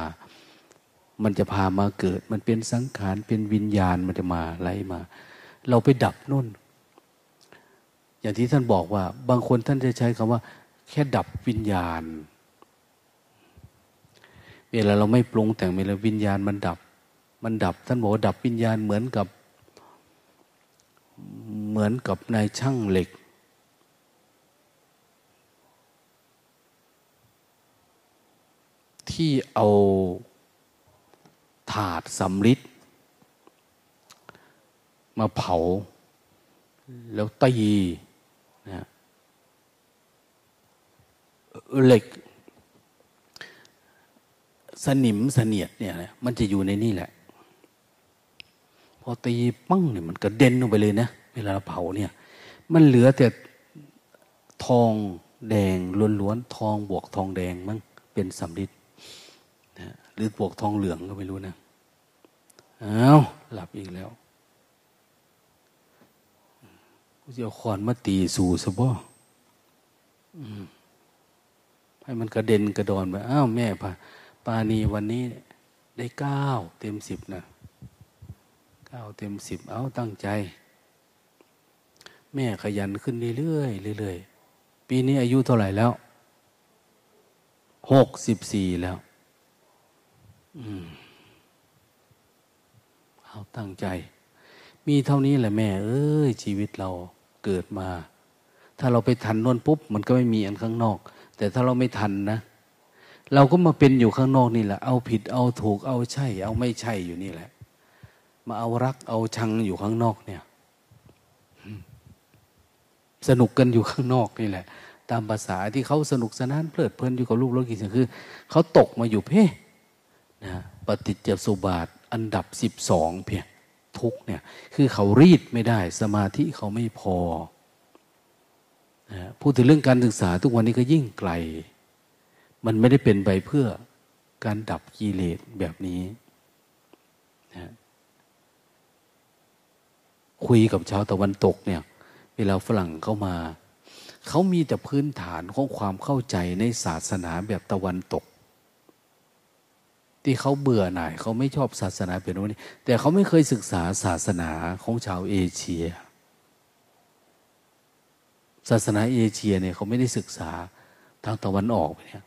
มันจะพามาเกิด มันเป็นสังขารเป็นวิญญาณมันจะมาไล่มา เราไปดับนู่น อย่างที่ท่านบอกว่า บางคนท่านจะใช้คำว่า แค่ดับวิญญาณ เวลาเราไม่ปรุงแต่งเวลาวิญญาณมันดับ มันดับ ท่านบอกว่าดับวิญญาณเหมือนกับ เหมือนกับนายช่างเหล็ก ที่เอาถาดสำลิดมาเผา แล้วตีนะ เหล็ก สนิมเสนียดเนี่ยมันจะอยู่ในนี่แหละ พอตีปั้งเนี่ยมันกระเด็นออกไปเลยนะเวลาเผาเนี่ย มันเหลือแต่ทองแดงล้วนๆทองบวกทองแดงมั้งเป็นสำลิดหรือปวกทองเหลืองก็ไม่รู้นะเอาหลับอีกแล้วกูจะเอาขอนมาตีสู่สบอ ให้มันกระเด็นกระดอนไปอ้าวแม่ปาปานีวันนี้ได้เก้าเต็มสิบนะเก้าเต็มสิบเอาตั้งใจ แม่ขยันขึ้นเรื่อยๆเรื่อยๆปีนี้อายุเท่าไหร่แล้วหกสิบสี่แล้วเอาตั้งใจ มีเท่านี้แหละแม่ เอ้ยชีวิตเราเกิดมา ถ้าเราไปทันนวนปุ๊บ มันก็ไม่มีอันข้างนอก แต่ถ้าเราไม่ทันนะ เราก็มาเป็นอยู่ข้างนอกนี่แหละ เอาผิดเอาถูกเอาใช่ เอาไม่ใช่อยู่นี่แหละ มาเอารักเอาชังอยู่ข้างนอกเนี่ย สนุกกันอยู่ข้างนอกนี่แหละ ตามภาษาที่เขาสนุกสนานเพลิดเพลินอยู่กับลูกรถกินคือเขาตกมาอยู่เพ่นะปฏิจจสุบาทอันดับสิบสองเพียงทุกเนี่ย คือเขารีดไม่ได้ สมาธิเขาไม่พอ พูดถึงเรื่องการศึกษาทุกวันนี้ก็ยิ่งไกล มันไม่ได้เป็นไปเพื่อการดับกิเลสแบบนี้นะคุยกับชาวตะวันตกเนี่ย เวลาฝรั่งเข้ามา เขามีแต่พื้นฐานของความเข้าใจในศาสนาแบบตะวันตก ที่เขาเบื่อหน่ายเขาไม่ชอบศาสนาเป็นวันนี้ แต่เขาไม่เคยศึกษาศาสนาของชาวเอเชีย ศาสนาเอเชียเนี่ยเขาไม่ได้ศึกษาทางตะวันออกเนี่ย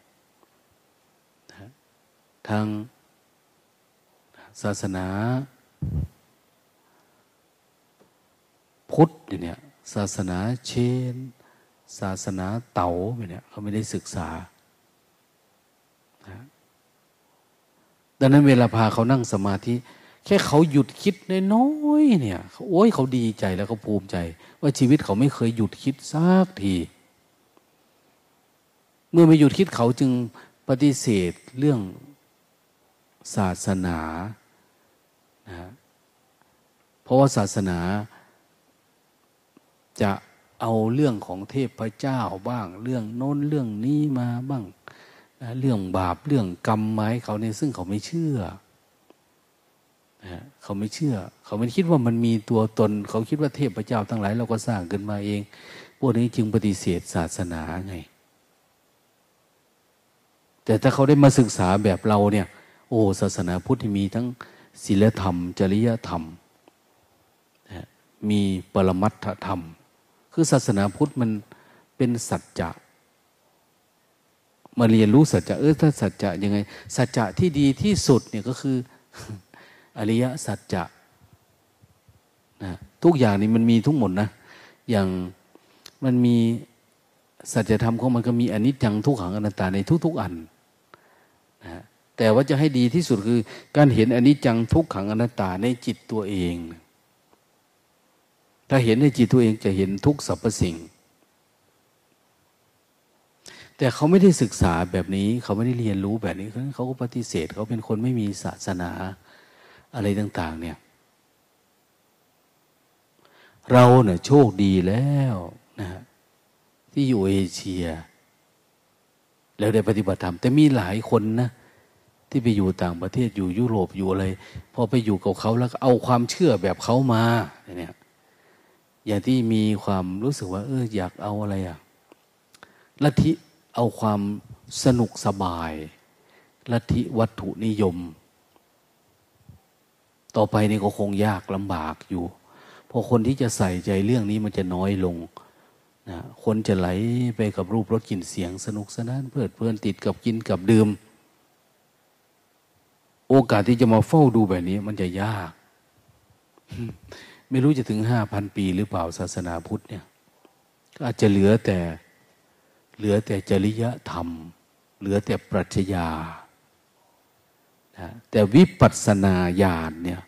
ทางศาสนาพุทธเนี่ยศาสนาเชน ศาสนาเต๋าเนี่ยเขาไม่ได้ศึกษา ดังนั้นเวลาพาเขานั่งสมาธิ แค่เขาหยุดคิดน้อยๆเนี่ยโอ้ยเขาดีใจแล้วเขาภูมิใจ ว่าชีวิตเขาไม่เคยหยุดคิดสักที เมื่อไม่หยุดคิดเขาจึงปฏิเสธเรื่องศาสนานะเพราะว่าศาสนาจะเอาเรื่องของเทพเจ้าบ้าง เรื่องโน้นเรื่องนี้มาบ้างเรื่องบาปเรื่องกรรมไม้เขาเนี่ยซึ่งเขาไม่เชื่อ นะเขาไม่เชื่อ เขาไม่คิดว่ามันมีตัวตน เขาคิดว่าเทพเจ้าทั้งหลายเราก็สร้างขึ้นมาเอง พวกนี้จึงปฏิเสธศาสนาไง แต่ถ้าเขาได้มาศึกษาแบบเราเนี่ย โอ้ศาสนาพุทธมีทั้งศีลธรรม จริยธรรม มีปรมัตถธรรม คือศาสนาพุทธมันเป็นสัจจะมาเรียนรู้สัจจะเออถ้าสัจจะยังไง สัจจะที่ดีที่สุดเนี่ยก็คือ อริยสัจจะนะทุกอย่างนี่มันมีทุกหมดนะ อย่างมันมีสัจธรรมของมันก็มีอนิจจังทุกขังอนัตตาในทุก ๆ อันนะแต่ว่าจะให้ดีที่สุดคือ การเห็นอนิจจังทุกขังอนัตตาในจิตตัวเอง ถ้าเห็นในจิตตัวเองจะเห็นทุกสรรพสิ่ง แต่เขาไม่ได้ศึกษาแบบนี้ เขาไม่ได้เรียนรู้แบบนี้เขาก็ปฏิเสธ เขาเป็นคนไม่มีศาสนา อะไรต่าง ๆ เนี่ย เราเนี่ยโชคดีแล้วนะที่อยู่เอเชีย แล้วได้ปฏิบัติธรรม แต่มีหลายคนนะที่ไปอยู่ต่างประเทศอยู่ยุโรปอยู่อะไรพอไปอยู่กับเขาแล้วเอาความเชื่อแบบเขามาเนี่ยอย่างที่มีความรู้สึกว่า เอออยากเอาอะไรอะลัทธิเอาความสนุกสบาย ลัทธิวัตถุนิยม ต่อไปนี่ก็คงยากลำบากอยู่ เพอคนที่จะใส่ใจเรื่องนี้มันจะน้อยลงนะคนจะไหลไปกับรูปรสกลิ่นเสียงสนุกสนานเพลิดเพลินติดกับกินกับดื่ม โอกาสที่จะมาเฝ้าดูแบบนี้ มันจะยาก ไม่รู้จะถึงห้าพันปีหรือเปล่าศาสนาพุทธเนี่ยก็อาจจะเหลือแต่ เหลือแต่จริยธรรม เหลือแต่ปรัชญา แต่วิปัสสนาญาณเนี่ย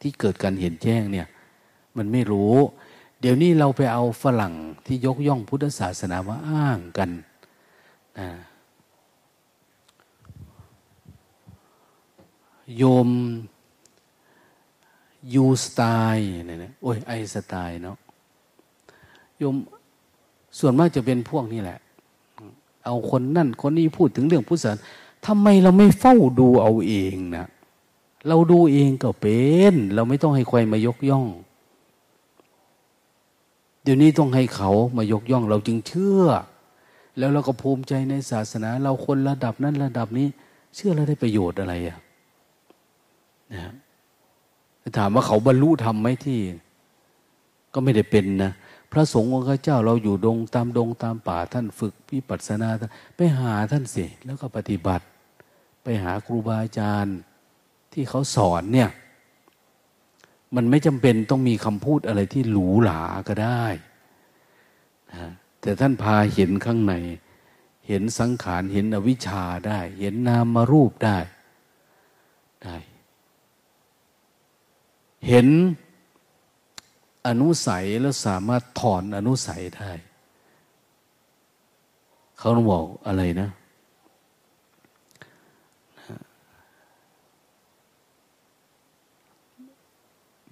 ที่เกิดการเห็นแจ้งเนี่ยมันไม่รู้ เดี๋ยวนี้เราไปเอาฝรั่งที่ยกย่องพุทธศาสนามาอ้างกันนะโยมยูสไตล์เนี่ยนะโอ้ยไอสไตล์เนาะโยมส่วนมากจะเป็นพวกนี้แหละ เอาคนนั่นคนนี้พูดถึงเรื่องพุทธศาสนา ทำไมเราไม่เฝ้าดูเอาเองนะเราดูเองก็เป็น เราไม่ต้องให้ใครมายกย่อง เดี๋ยวนี้ต้องให้เขามายกย่อง เราจึงเชื่อ แล้วเราก็ภูมิใจในศาสนา เราคนระดับนั้นระดับนี้ เชื่อแล้วได้ประโยชน์อะไรอะนะถามว่าเขาบรรลุธรรมไหมที่ ก็ไม่ได้เป็นนะพระสงฆ์องค์เจ้าเราอยู่ดงตามดงตามป่าท่านฝึกวิปัสสนาไปหาท่านสิแล้วก็ปฏิบัติ ไปหาครูบาอาจารย์ที่เขาสอนเนี่ยมันไม่จำเป็นต้องมีคำพูดอะไรที่หรูหราก็ได้นะแต่ท่านพาเห็นข้างใน เห็นสังขาร เห็นอวิชชาได้ เห็นนามารูปได้ได้ เห็นอนุสัยแล้วสามารถถอนอนุสัยได้ เขาต้องบอกอะไรนะ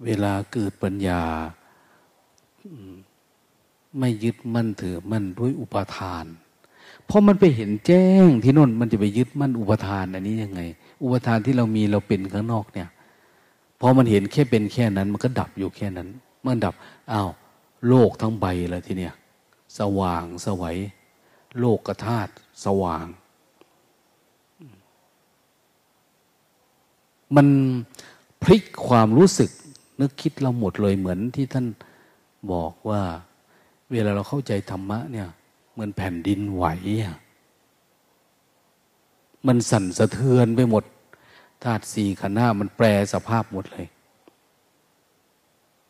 เวลาเกิดปัญญา ไม่ยึดมั่นถือมั่นด้วยอุปทาน เพราะมันไปเห็นแจ้งที่น่นมันจะไปยึดมั่นอุปทาน อันนี้ยังไง อุปทานที่เรามีเราเป็นข้างนอกเนี่ยพอมันเห็นแค่เป็นแค่นั้น มันก็ดับอยู่แค่นั้น เมื่อดับอ้าวโลกทั้งใบแล้วทีเนี้ยสว่างสวัยโลกกระธาตุสว่าง มันพลิกความรู้สึก นึกคิดเราหมดเลยเหมือนที่ท่านบอกว่า เวลาเราเข้าใจธรรมะเนี่ย เหมือนแผ่นดินไหวมันสั่นสะเทือนไปหมดธาตุสี่ขันธ์ห้ามันแปลสภาพหมดเลย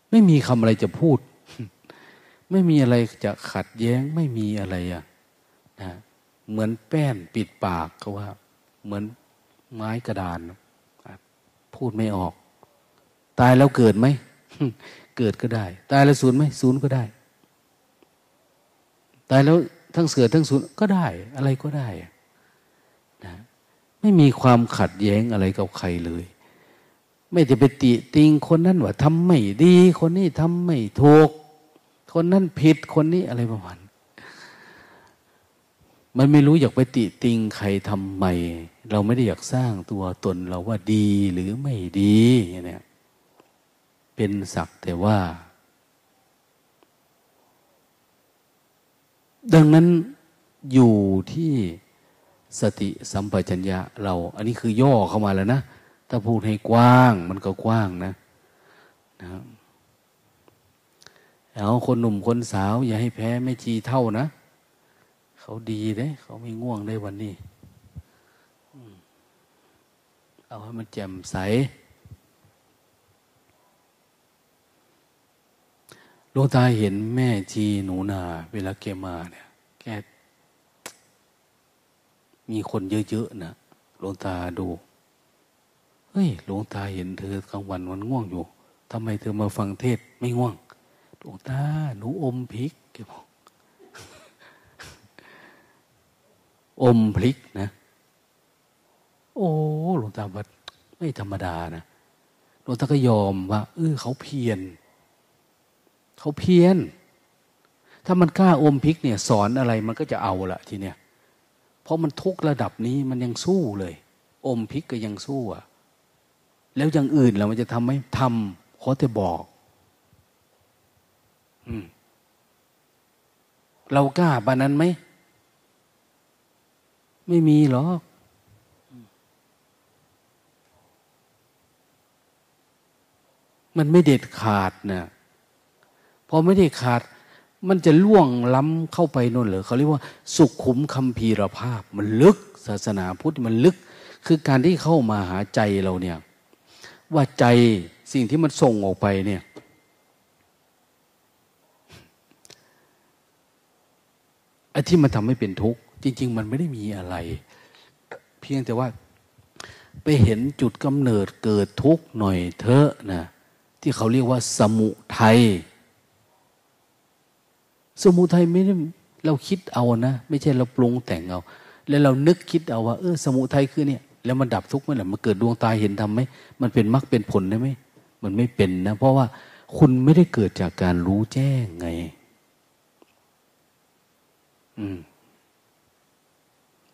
ไม่มีคำอะไรจะพูด ไม่มีอะไรจะขัดแย้งไม่มีอะไรอะนะเหมือนแป้นปิดปากเขาว่า เหมือนไม้กระดาน พูดไม่ออก ตายแล้วเกิดไหม เกิดก็ได้ ตายแล้วศูนย์ไหมศูนย์ก็ได้ ตายแล้วทั้งเสือทั้งศูนย์ก็ได้ อะไรก็ได้นะไม่มีความขัดแย้งอะไรกับใครเลย ไม่จะไปติติงคนนั้นว่าทำไม่ดี คนนี้ทำไม่ถูก คนนั้นผิดคนนี้อะไรประมาณมันไม่รู้อยากไปติติงใครทำไม เราไม่ได้อยากสร้างตัวตนเราว่าดีหรือไม่ดีอย่างนี้ เป็นสักแต่ว่า ดังนั้นอยู่ที่สติสัมปชัญญะเรา อันนี้คือย่อเข้ามาแล้วนะ ถ้าพูดให้กว้างมันก็กว้างนะนะเอาคนหนุ่มคนสาว อย่าให้แพ้ไม่จีเท่านะ เขาดีเด้เขาไม่ง่วงได้วันนี้ เอาให้มันแจ่มใส ลวงตาเห็นแม่จีหนูนา เวลาแกมาเนี่ย แก มีคนเยอะๆนะหลวงตาดูเฮ้ยหลวงตาเห็นเธอกลางวันมันง่วงอยู่ทำไมเธอมาฟังเทศไม่ง่วงหลวงตาหนูอมพริกแกบอกอมพริกนะ โอ้หลวงตาบัดไม่ธรรมดานะหลวงตาก็ยอมว่าเออเขาเพียร เขาเพี้ยน ถ้ามันกล้าอมพริกเนี่ยสอนอะไรมันก็จะเอาละทีเนี้ยเพราะมันทุกระดับนี้มันยังสู้เลย อมพริกก็ยังสู้อะแล้วอย่างอื่นเรามันจะทำไหมทำขอแต่บอกอืมเรากล้าบานั้นไหม ไม่มีหรอกมันไม่เด็ดขาดนะพ อไม่ได้ขาด มันจะล่วงล้ำเข้าไปน่นเหรอเขาเรียกว่า สุขุมคำพีรภาพ มันลึกศาสนาพุทธมันลึก คือการที่เข้ามาหาใจเราเนี่ย ว่าใจสิ่งที่มันส่งออกไปเนี่ย ไอ้ที่มันทำให้เป็นทุกข์จริง ๆ มันไม่ได้มีอะไร เพียงแต่ว่าไปเห็นจุดกำเนิดเกิดทุกข์หน่อยเถอะนะที่เขาเรียกว่าสมุทัย สมุทัยไม่ได้เราคิดเอานะ ไม่ใช่เราปรุงแต่งเอา แล้วเรานึกคิดเอาว่าเออสมุทัยคือเนี่ย แล้วมันดับทุกข์เมื่อไหร่มันเกิดดวงตาเห็นทำไหมมันเป็นมรรคเป็นผลได้ไหมมันไม่เป็นนะ เพราะว่าคุณไม่ได้เกิดจากการรู้แจ้งไง อืม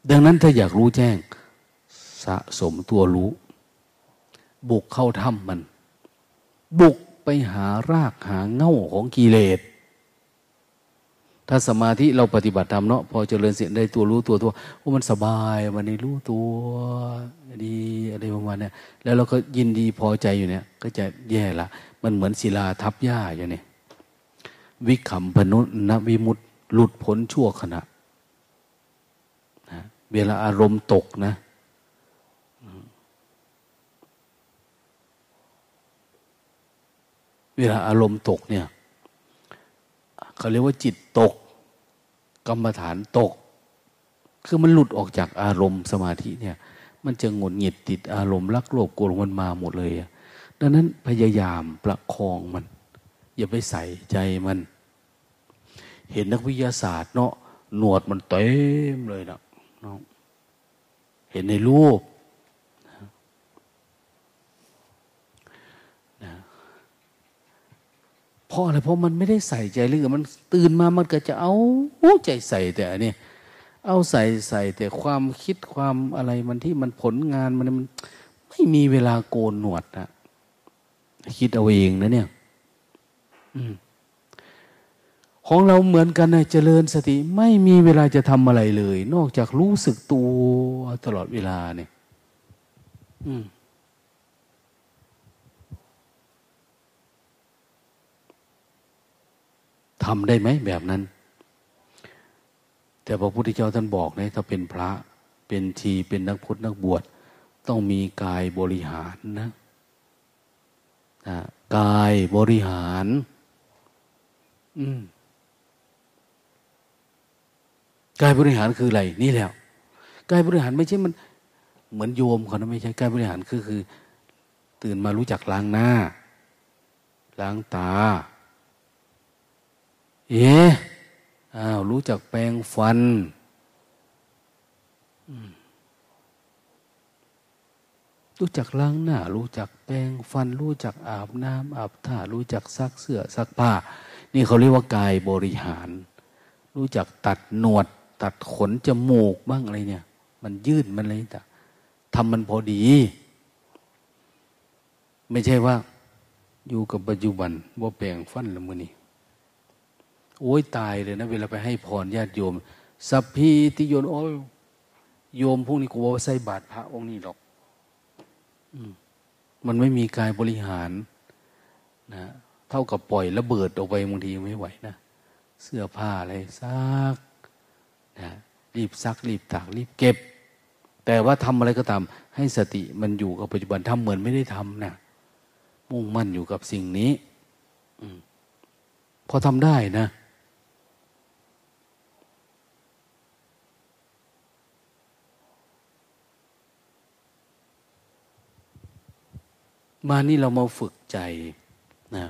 ดังนั้นถ้าอยากรู้แจ้ง สะสมตัวรู้ บุกเข้าถ้ำมัน บุกไปหารากหาเง่าของกิเลส ถ้าสมาธิเราปฏิบัติธรรมเนาะพอเจริญเสียงได้ตัวรู้ตัวตัวว่ามันสบายวันนี้รู้ตัวดีอะไรประมาณนี้แล้วเราก็ยินดีพอใจอยู่เนี่ย ก็จะแย่ละ มันเหมือนศิลาทับหญ้าอย่างนี้วิขำพนุนวิมุตหลุดพ้นชั่วขณะนะเวลาอารมณ์ตกนะ เวลาอารมณ์ตกเนี่ย เขาเรียกว่าจิตตก กรรมฐานตก คือมันหลุดออกจากอารมณ์สมาธิเนี่ย มันจะงดหงิดติดอารมณ์รักโลภโกรธมันมาหมดเลยดังนั้นพยายามประคองมัน อย่าไปใส่ใจมัน เห็นนักวิทยาศาสตร์เนาะหนวดมันเต็มเลยนะเนาะเห็นในรูป เพราะอะไรเพราะมันไม่ได้ใส่ใจเรื่องมันตื่นมามันก็จะเอาใจใส่แต่อันนี้เอาใส่ใส่แต่ความคิดความอะไรมันที่มันผลงานมันมันไม่มีเวลาโกนหนวดนะคิดเอาเองนะเนี่ยของเราเหมือนกันนะเจริญสติ ไม่มีเวลาจะทำอะไรเลย นอกจากรู้สึกตัวตลอดเวลาเนี่ย อืม ทำได้ไหมแบบนั้น แต่พระพุทธเจ้าท่านบอกนะถ้าเป็นพระเป็นชีเป็นนักพุทธนักบวช ต้องมีกายบริหารนะนะกายบริหาร อืมกายบริหารคืออะไร นี่แล้วกายบริหารไม่ใช่มัน เหมือนโยมเขานะไม่ใช่กายบริหารคือคือ ตื่นมารู้จักล้างหน้า ล้างตา เอ๋อ้าวรู้จักแปลงฟันรู้จักล้างหน้า รู้จักแปรงฟัน รู้จักอาบน้ำอาบท่ารู้จักซักเสื้อซักผ้า นี่เขาเรียกว่ากายบริหาร รู้จักตัดหนวด ตัดขนจมูกบ้างอะไรเนี่ย มันยืดมันอะไรแต่ทำมันพอดี ไม่ใช่ว่า อยู่กับปัจจุบันว่าแปลงฟันละมือนี่ โอ้ยตายเลยนะ เวลาไปให้พรญาติโยมสัพพีติโยนโอ้ยโยมพวกนี้กูว่าใส่บาตรพระองค์นี้หรอกมันไม่มีกายบริหาร นะเท่ากับปล่อยระเบิดออกไปบางทีไม่ไหวนะเสื้อผ้าอะไรซักนะรีบซัก รีบตากรีบเก็บ แต่ว่าทำอะไรก็ตามให้สติมันอยู่กับปัจจุบันทำเหมือนไม่ได้ทำนะมุ่งมั่นอยู่กับสิ่งนี้อพพอทำได้นะ มานี่เรามาฝึกใจนะ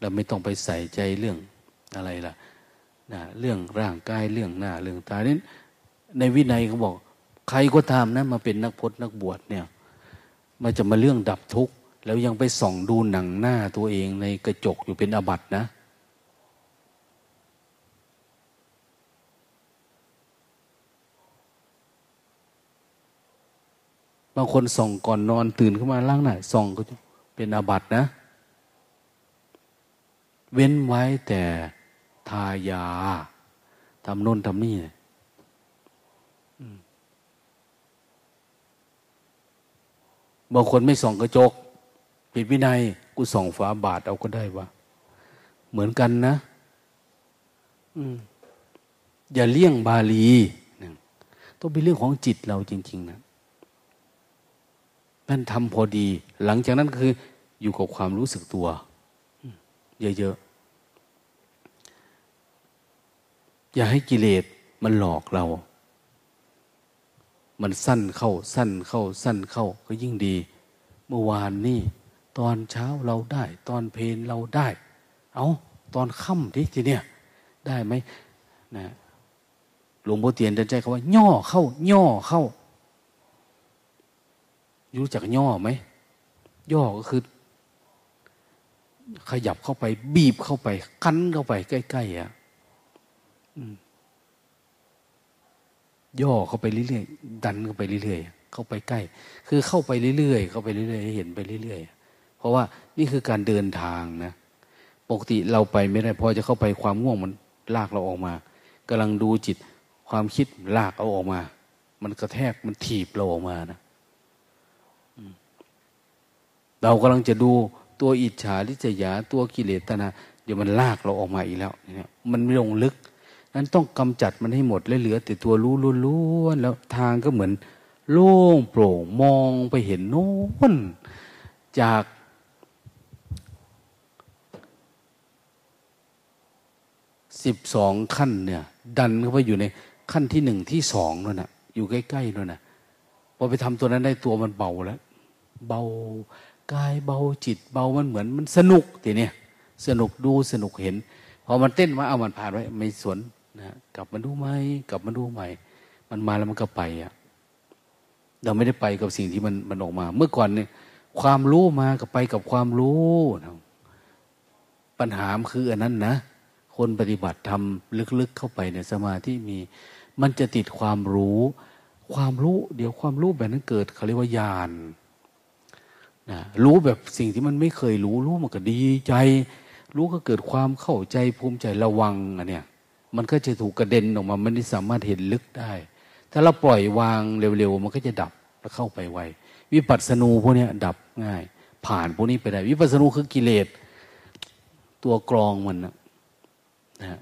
เราไม่ต้องไปใส่ใจเรื่องอะไรล่ะนะเรื่องร่างกายเรื่องหน้าเรื่องตานี้ในวินัยเขาบอก ใครก็ตามนะมาเป็นนักพจนักบวชเนี่ยมันจะมาเรื่องดับทุกข์แล้วยังไปส่องดูหนังหน้าตัวเองในกระจกอยู่เป็นอบัตนะ บางคนส่องก่อนนอนตื่นขึ้นมาล่างหน้าส่องก็เป็นอาบัตนะ เว้นไว้แต่ทายาทำโน่นทำนี่บางคนไม่ส่องกระจกปิดวินัย กูส่องฝาบาทเอาก็ได้วะเหมือนกันนะอย่าเลี่ยงบาลี ต้องเป็นเรื่องของจิตเราจริง ๆ นะ นั่นทำพอดี หลังจากนั้นคืออยู่กับความรู้สึกตัว เยอะๆ อย่าให้กิเลสมันหลอกเรา มันสั้นเข้า สั้นเข้า สั้นเข้าก็ยิ่งดี เมื่อวานนี่ตอนเช้าเราได้ ตอนเพลนเราได้ เอาตอนค่ำทีทีเนี้ยได้ไหมนะหลวงพ่อเตียนจะใจเขาว่า ย่อเข้า ย่อเข้า รู้จักย่อไหม ย่อก็คือ ขยับเข้าไป บีบเข้าไป คั้นเข้าไป ใกล้ๆอะย่อเข้าไปเรื่อยๆดันเข้าไปเรื่อยๆเข้าไปใกล้ คือเข้าไปเรื่อยๆเข้าไปเรื่อยๆเห็นไปเรื่อยๆเพราะว่านี่คือการเดินทางนะปกติเราไปไม่ได้พอจะเข้าไปความง่วงมันลากเราออกมากำลังดูจิตความคิดลากเอาออกมา มันกระแทกมันถีบเราออกมานะ เรากำลังจะดูตัวอิจฉาลิษยาตัวกิเลสตนาเดี๋ยวมันลากเราออกมาอีกแล้วเนี่ยมันไม่ลงลึก นั้นต้องกำจัดมันให้หมดเลยเหลือ แต่ตัวรู้ล้วนๆแล้วทางก็เหมือน โล่งโปร่งมองไปเห็นโน้นจากสิบสองขั้นเนี่ย ดันเข้าไปอยู่ในขั้นที่หนึ่งที่สองนั่นนะอยู่ใกล้ๆนั่นนะพอไปทำตัวนั้นได้ตัวมันเบาแล้ว เบา กายเบาจิตเบามันเหมือนมันสนุกทีเนี้ยสนุกดูสนุกเห็นพอมันเต้นมาเอามันผ่านไว้ไม่สนนะกลับมาดูใหม่กลับมาดูใหม่ มันมาแล้วมันก็ไปอะเราไม่ได้ไปกับสิ่งที่มันมันออกมา เมื่อก่อนเนี่ยความรู้มากับไปกับความรู้นะปัญหาคืออันนั้นนะ คนปฏิบัติทำลึกๆเข้าไปในสมาธิมี มันจะติดความรู้ ความรู้ เดี๋ยวความรู้แบบนั้นเกิดเขาเรียกว่าญาณ นะรู้แบบสิ่งที่มันไม่เคยรู้ รู้มันก็ดีใจ รู้ก็เกิดความเข้าใจภูมิใจระวังอันเนี้ยมันก็จะถูกกระเด็นออกมามันไม่สามารถเห็นลึกได้ ถ้าเราปล่อยวางเร็วๆ มันก็จะดับแล้วเข้าไปไววิปัสสนูพวกนี้ดับง่าย ผ่านพวกนี้ไปได้ วิปัสสนูคือกิเลสตัวกรองมันนะนะ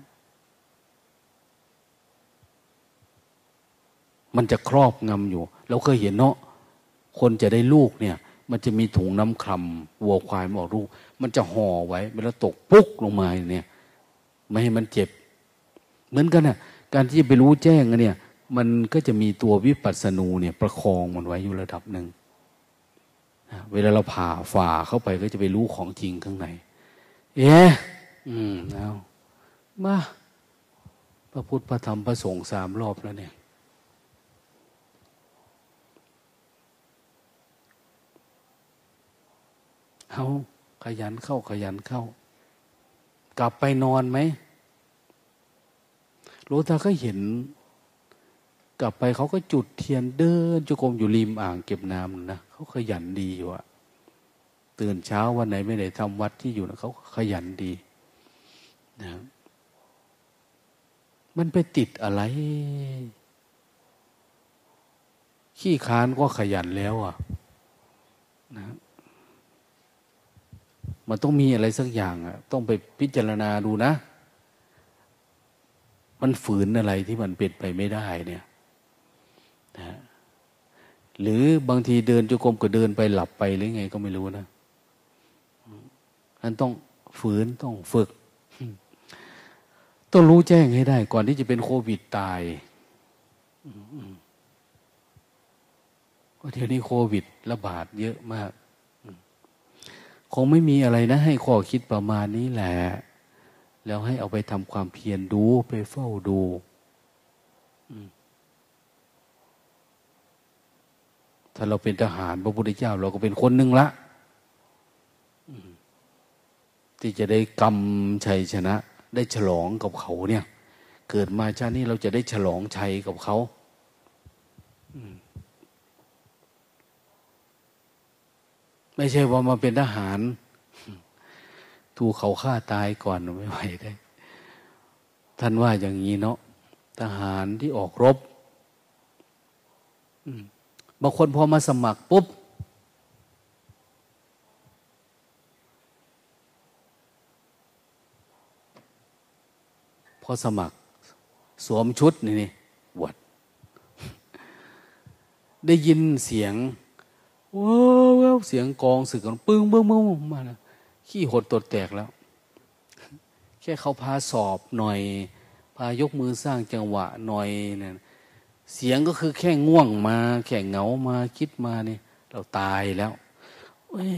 มันจะครอบงำอยู่ เราเคยเห็นเนาะคนจะได้ลูกเนี่ย มันจะมีถุงน้ำคำวัวควายมออกลูก มันจะห่อไว้เวลาตกปุ๊กลงมาเนี่ย ไม่ให้มันเจ็บ เหมือนกันนะ่ะ การที่จะไปรู้แจ้งเนี่ย มันก็จะมีตัววิปัสสนูเนี่ย ประคองมันไว้อยู่ระดับหนึ่งเวลาเราผ่าฝ่าเข้าไปก็จะไปรู้ของจริงข้างใน เอ๊ะอืมเอามาพระพุทธพระธรรมพระสงฆ์สามรอบแล้วเนี่ย เอาขยันเข้าขยันเข้า กลับไปนอนไหมหลวงตาก็เห็น กลับไปเขาก็จุดเทียนเดินจุกรมอยู่ริมอ่างเก็บน้ำนะเขาขยันดีอยู่อะตื่นเช้าวันไหนไม่ได้ทำวัดที่อยู่นะเขาขยันดีนะมันไปติดอะไร ขี้ค้านก็ขยันแล้วอะนะ มันต้องมีอะไรสักอย่างอะต้องไปพิจารณาดูนะ มันฝืนอะไรที่มันเป็นไปไม่ได้เนี่ยนะหรือบางทีเดินจุกรมก็เดินไปหลับไปหรือไงก็ไม่รู้นะมันต้องฝืนต้องฝึก ต้องรู้แจ้งให้ได้ ก่อนที่จะเป็นโควิดตายเดี๋ยวนี้โควิดระบาดเยอะมาก คงไม่มีอะไรนะ ให้ข้อคิดประมาณนี้แหละ แล้วให้เอาไปทำความเพียรดูไปเฝ้าดูถ้าเราเป็นทหารพระพุทธเจ้า เราก็เป็นคนหนึ่งละที่จะได้กำชัยชนะ ได้ฉลองกับเขาเนี่ย เกิดมาชาตินี้เราจะได้ฉลองชัยกับเขา ไม่ใช่ว่ามาเป็นทหาร ถูกเขาฆ่าตายก่อนไม่ไหวได้ ท่านว่าอย่างนี้เนาะทหารที่ออกรบบางคนพอมาสมัครปุ๊บ พอสมัคร สวมชุดนี่นี่วดได้ยินเสียง ว้าวเสียงกองสึกกันปึ้งเบิ้งเบิ้งมาแล้วขี้หดตดแตกแล้ว แค่เขาพาสอบหน่อย พายกมือสร้างจังหวะหน่อยเนี่ยเสียงก็คือแค่ง่วงมา แค่เหงามาคิดมาเนี่ยเราตายแล้วเอ้ย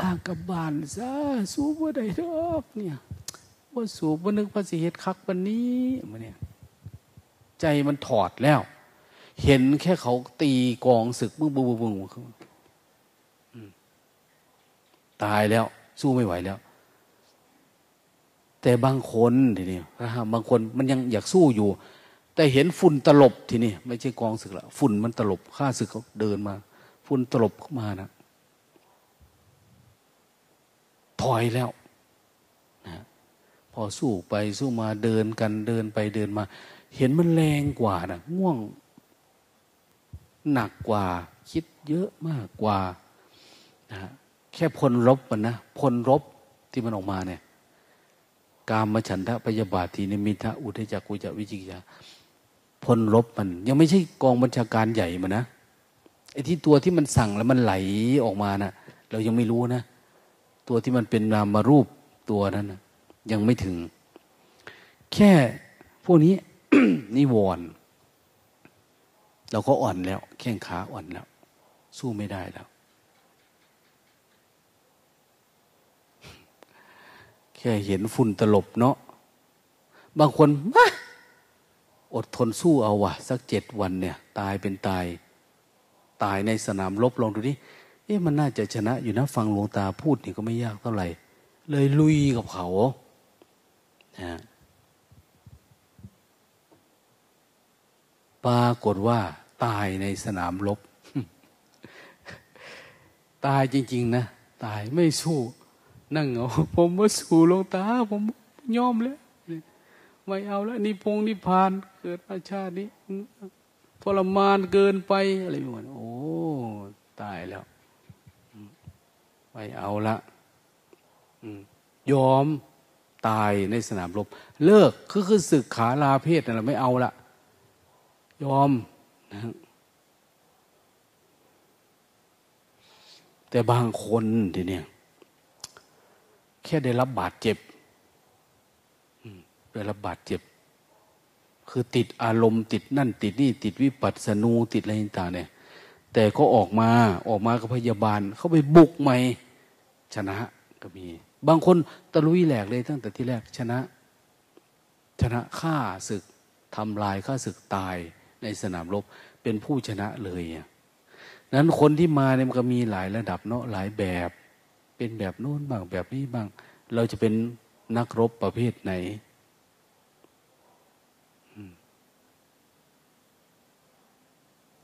ลากกับบานซะสู้บ่ได้ดอกเนี่ยว่าสูบว่านึกภาษีเหตุคักวันนี้มาเนี่ยใจมันถอดแล้ว เห็นแค่เขาตีกองศึกบึ้งบึ้งบึ้งบึ้งตายแล้ว สู้ไม่ไหวแล้ว แต่บางคนทีนี้บางคนมันยังอยากสู้อยู่ แต่เห็นฝุ่นตลบทีนี่ไม่ใช่กองศึกละฝุ่นมันตลบข้าศึกเขาเดินมา ฝุ่นตลบเข้ามานะถอยแล้วนะพอสู้ไปสู้มาเดินกันเดินไปเดินมา เห็นมันแรงกว่านะง่วง หนักกว่า คิดเยอะมากกว่านะแค่พลรบมันนะพลรบที่มันออกมาเนี่ย กามมฉันทะพยาบาทีนิมิทะอุทจักกุจวิจิกิยาพลลบมัน ยังไม่ใช่กองบัญชาการใหญ่มันนะไอ้ที่ตัวที่มันสั่งแล้วมันไหลออกมานะเรายังไม่รู้นะ ตัวที่มันเป็นนามารูปตัวนั้นนะยังไม่ถึง แค่พวกนี้นิวรณ์ เราก็อ่อนแล้ว แข้งขาอ่อนแล้ว สู้ไม่ได้แล้ว แค่เห็นฝุ่นตลบเนาะบางคนอดทนสู้เอาวะสักเจ็ดวันเนี่ย ตายเป็นตาย ตายในสนามรบลองดูดิเอ๊ะมันน่าจะชนะอยู่นะ ฟังหลวงตาพูดนี่ก็ไม่ยากเท่าไหร่ เลยลุยกับเขานะปรากฏว่า ตายในสนามรบ ตายจริง ๆ นะ ตายไม่สู้ นั่งเหงาผมว่าสู้ลงตา ผมยอมแล้วไม่เอาแล้วนิพงนิพาน เกิดมาชาตินี้ทรมานเกินไป อะไรแบบนี้โอ้ตายแล้ว ไม่เอาละยอมตายในสนามรบ เลิกคือคือศึกขาลาเพศนั่นแหละไม่เอาละยอม แต่บางคนทีเนี้ยแค่ได้รับบาดเจ็บได้รับบาดเจ็บ คือติดอารมณ์ติดนั่น ติดนี่ ติดวิปัสสนูติดอะไรต่างเนี่ย แต่ก็ออกมาออกมากับพยาบาล เขาไปบุกใหม่ชนะก็มี บางคนตะลุยแหลกเลยตั้งแต่ที่แรกชนะ ชนะฆ่าศึกทำลายฆ่าศึกตาย ในสนามรบเป็นผู้ชนะเลยนั้นคนที่มาเนี่ยมันก็มีหลายระดับเนาะหลายแบบ เป็นแบบโน้นบ้างแบบนี้บ้าง เราจะเป็นนักรบประเภทไหน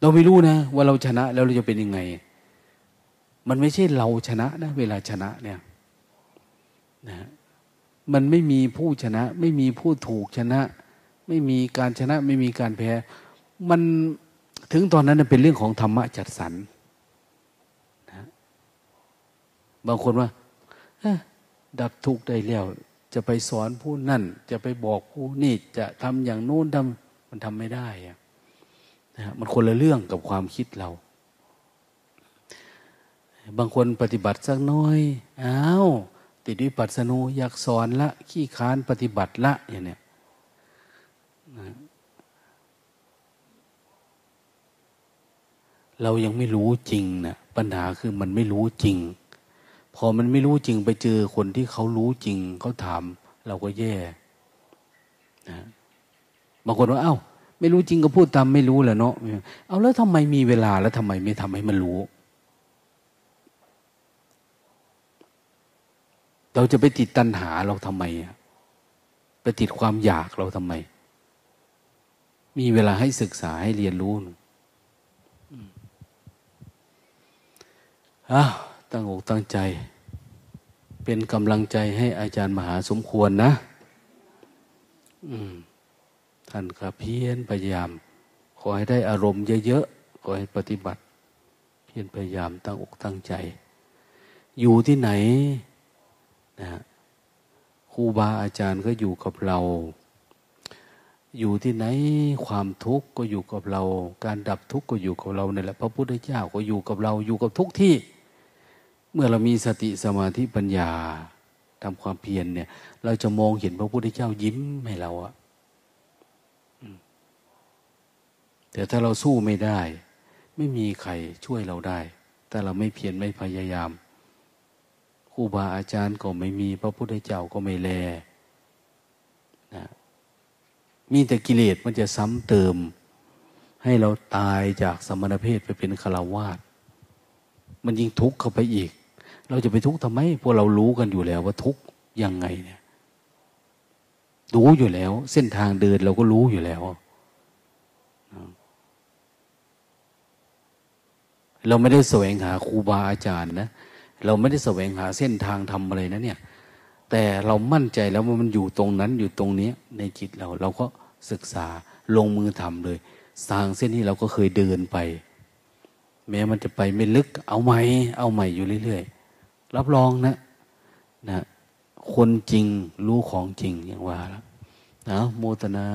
เราไม่รู้นะ ว่าเราชนะแล้วเราจะเป็นยังไง มันไม่ใช่เราชนะนะ เวลาชนะเนี่ยนะมันไม่มีผู้ชนะ ไม่มีผู้ถูกชนะ ไม่มีการชนะ ไม่มีการแพ้ มันถึงตอนนั้นเป็นเรื่องของธรรมะจัดสรรนะบางคนว่าดับทุกข์ได้แล้ว จะไปสอนผู้นั่น จะไปบอกผู้นี่จะทำอย่างโน้นทำมันทำไม่ได้อะะมันคนละเรื่องกับความคิดเรา บางคนปฏิบัติสักน้อยอ้าวติดวิปัสสนูอยากสอนละ ขี้ค้านปฏิบัติละอย่างเนี้ย เรายังไม่รู้จริงนะปัญหาคือมันไม่รู้จริง พอมันไม่รู้จริงไปเจอคนที่เขารู้จริงเขาถาม เราก็แย่นะบางคนว่าเอา้า ไม่รู้จริงก็พูดตามไม่รู้แหละเนาะเอาแล้วทำไมมีเวลาแล้วทำไมไม่ทำให้มันรู้ เราจะไปติดตัณหาเราทำไมไปติดความอยากเราทำไม มีเวลาให้ศึกษาให้เรียนรู้ อ้าตั้งอกตั้งใจ เป็นกำลังใจให้อาจารย์มหาสมควรนะ อืม ท่านก็เพียรพยายาม ขอให้ได้อารมณ์เยอะๆ ขอให้ปฏิบัติ เพียรพยายามตั้งอกตั้งใจ อยู่ที่ไหนนะครูบาอาจารย์ก็อยู่กับเรา อยู่ที่ไหนความทุกข์ก็อยู่กับเรา การดับทุกข์ก็อยู่กับเราเนี่ยแหละพระพุทธเจ้าก็อยู่กับเราอยู่กับทุกที่ เมื่อเรามีสติสมาธิปัญญาทำความเพียรเนี่ย เราจะมองเห็นพระพุทธเจ้ายิ้มให้เราอะแต่ถ้าเราสู้ไม่ได้ ไม่มีใครช่วยเราได้ แต่เราไม่เพียรไม่พยายามครูบาอาจารย์ก็ไม่มี พระพุทธเจ้าก็ไม่แลนะมีแต่กิเลสมันจะซ้ำเติม ให้เราตายจากสมณเพศไปเป็นฆราวาสมันยิ่งทุกข์เข้าไปอีก เราจะไปทุกข์ทำไมพวกเรารู้กันอยู่แล้วว่าทุกข์ยังไงเนี่ยรู้อยู่แล้ว เส้นทางเดินเราก็รู้อยู่แล้ว เราไม่ได้แสวงหาครูบาอาจารย์นะเราไม่ได้แสวงหาเส้นทางทำอะไรนะเนี่ย แต่เรามั่นใจแล้วว่ามันอยู่ตรงนั้นอยู่ตรงนี้ในจิตเรา เราก็ศึกษาลงมือทำเลย สร้างเส้นนี้เราก็เคยเดินไป แม้มันจะไปไม่ลึกเอาใหมเอาใหม่อยู่เรื่อยๆ รับรองนะนะคนจริงรู้ของจริงอย่างว่าแล้วนะโมตนา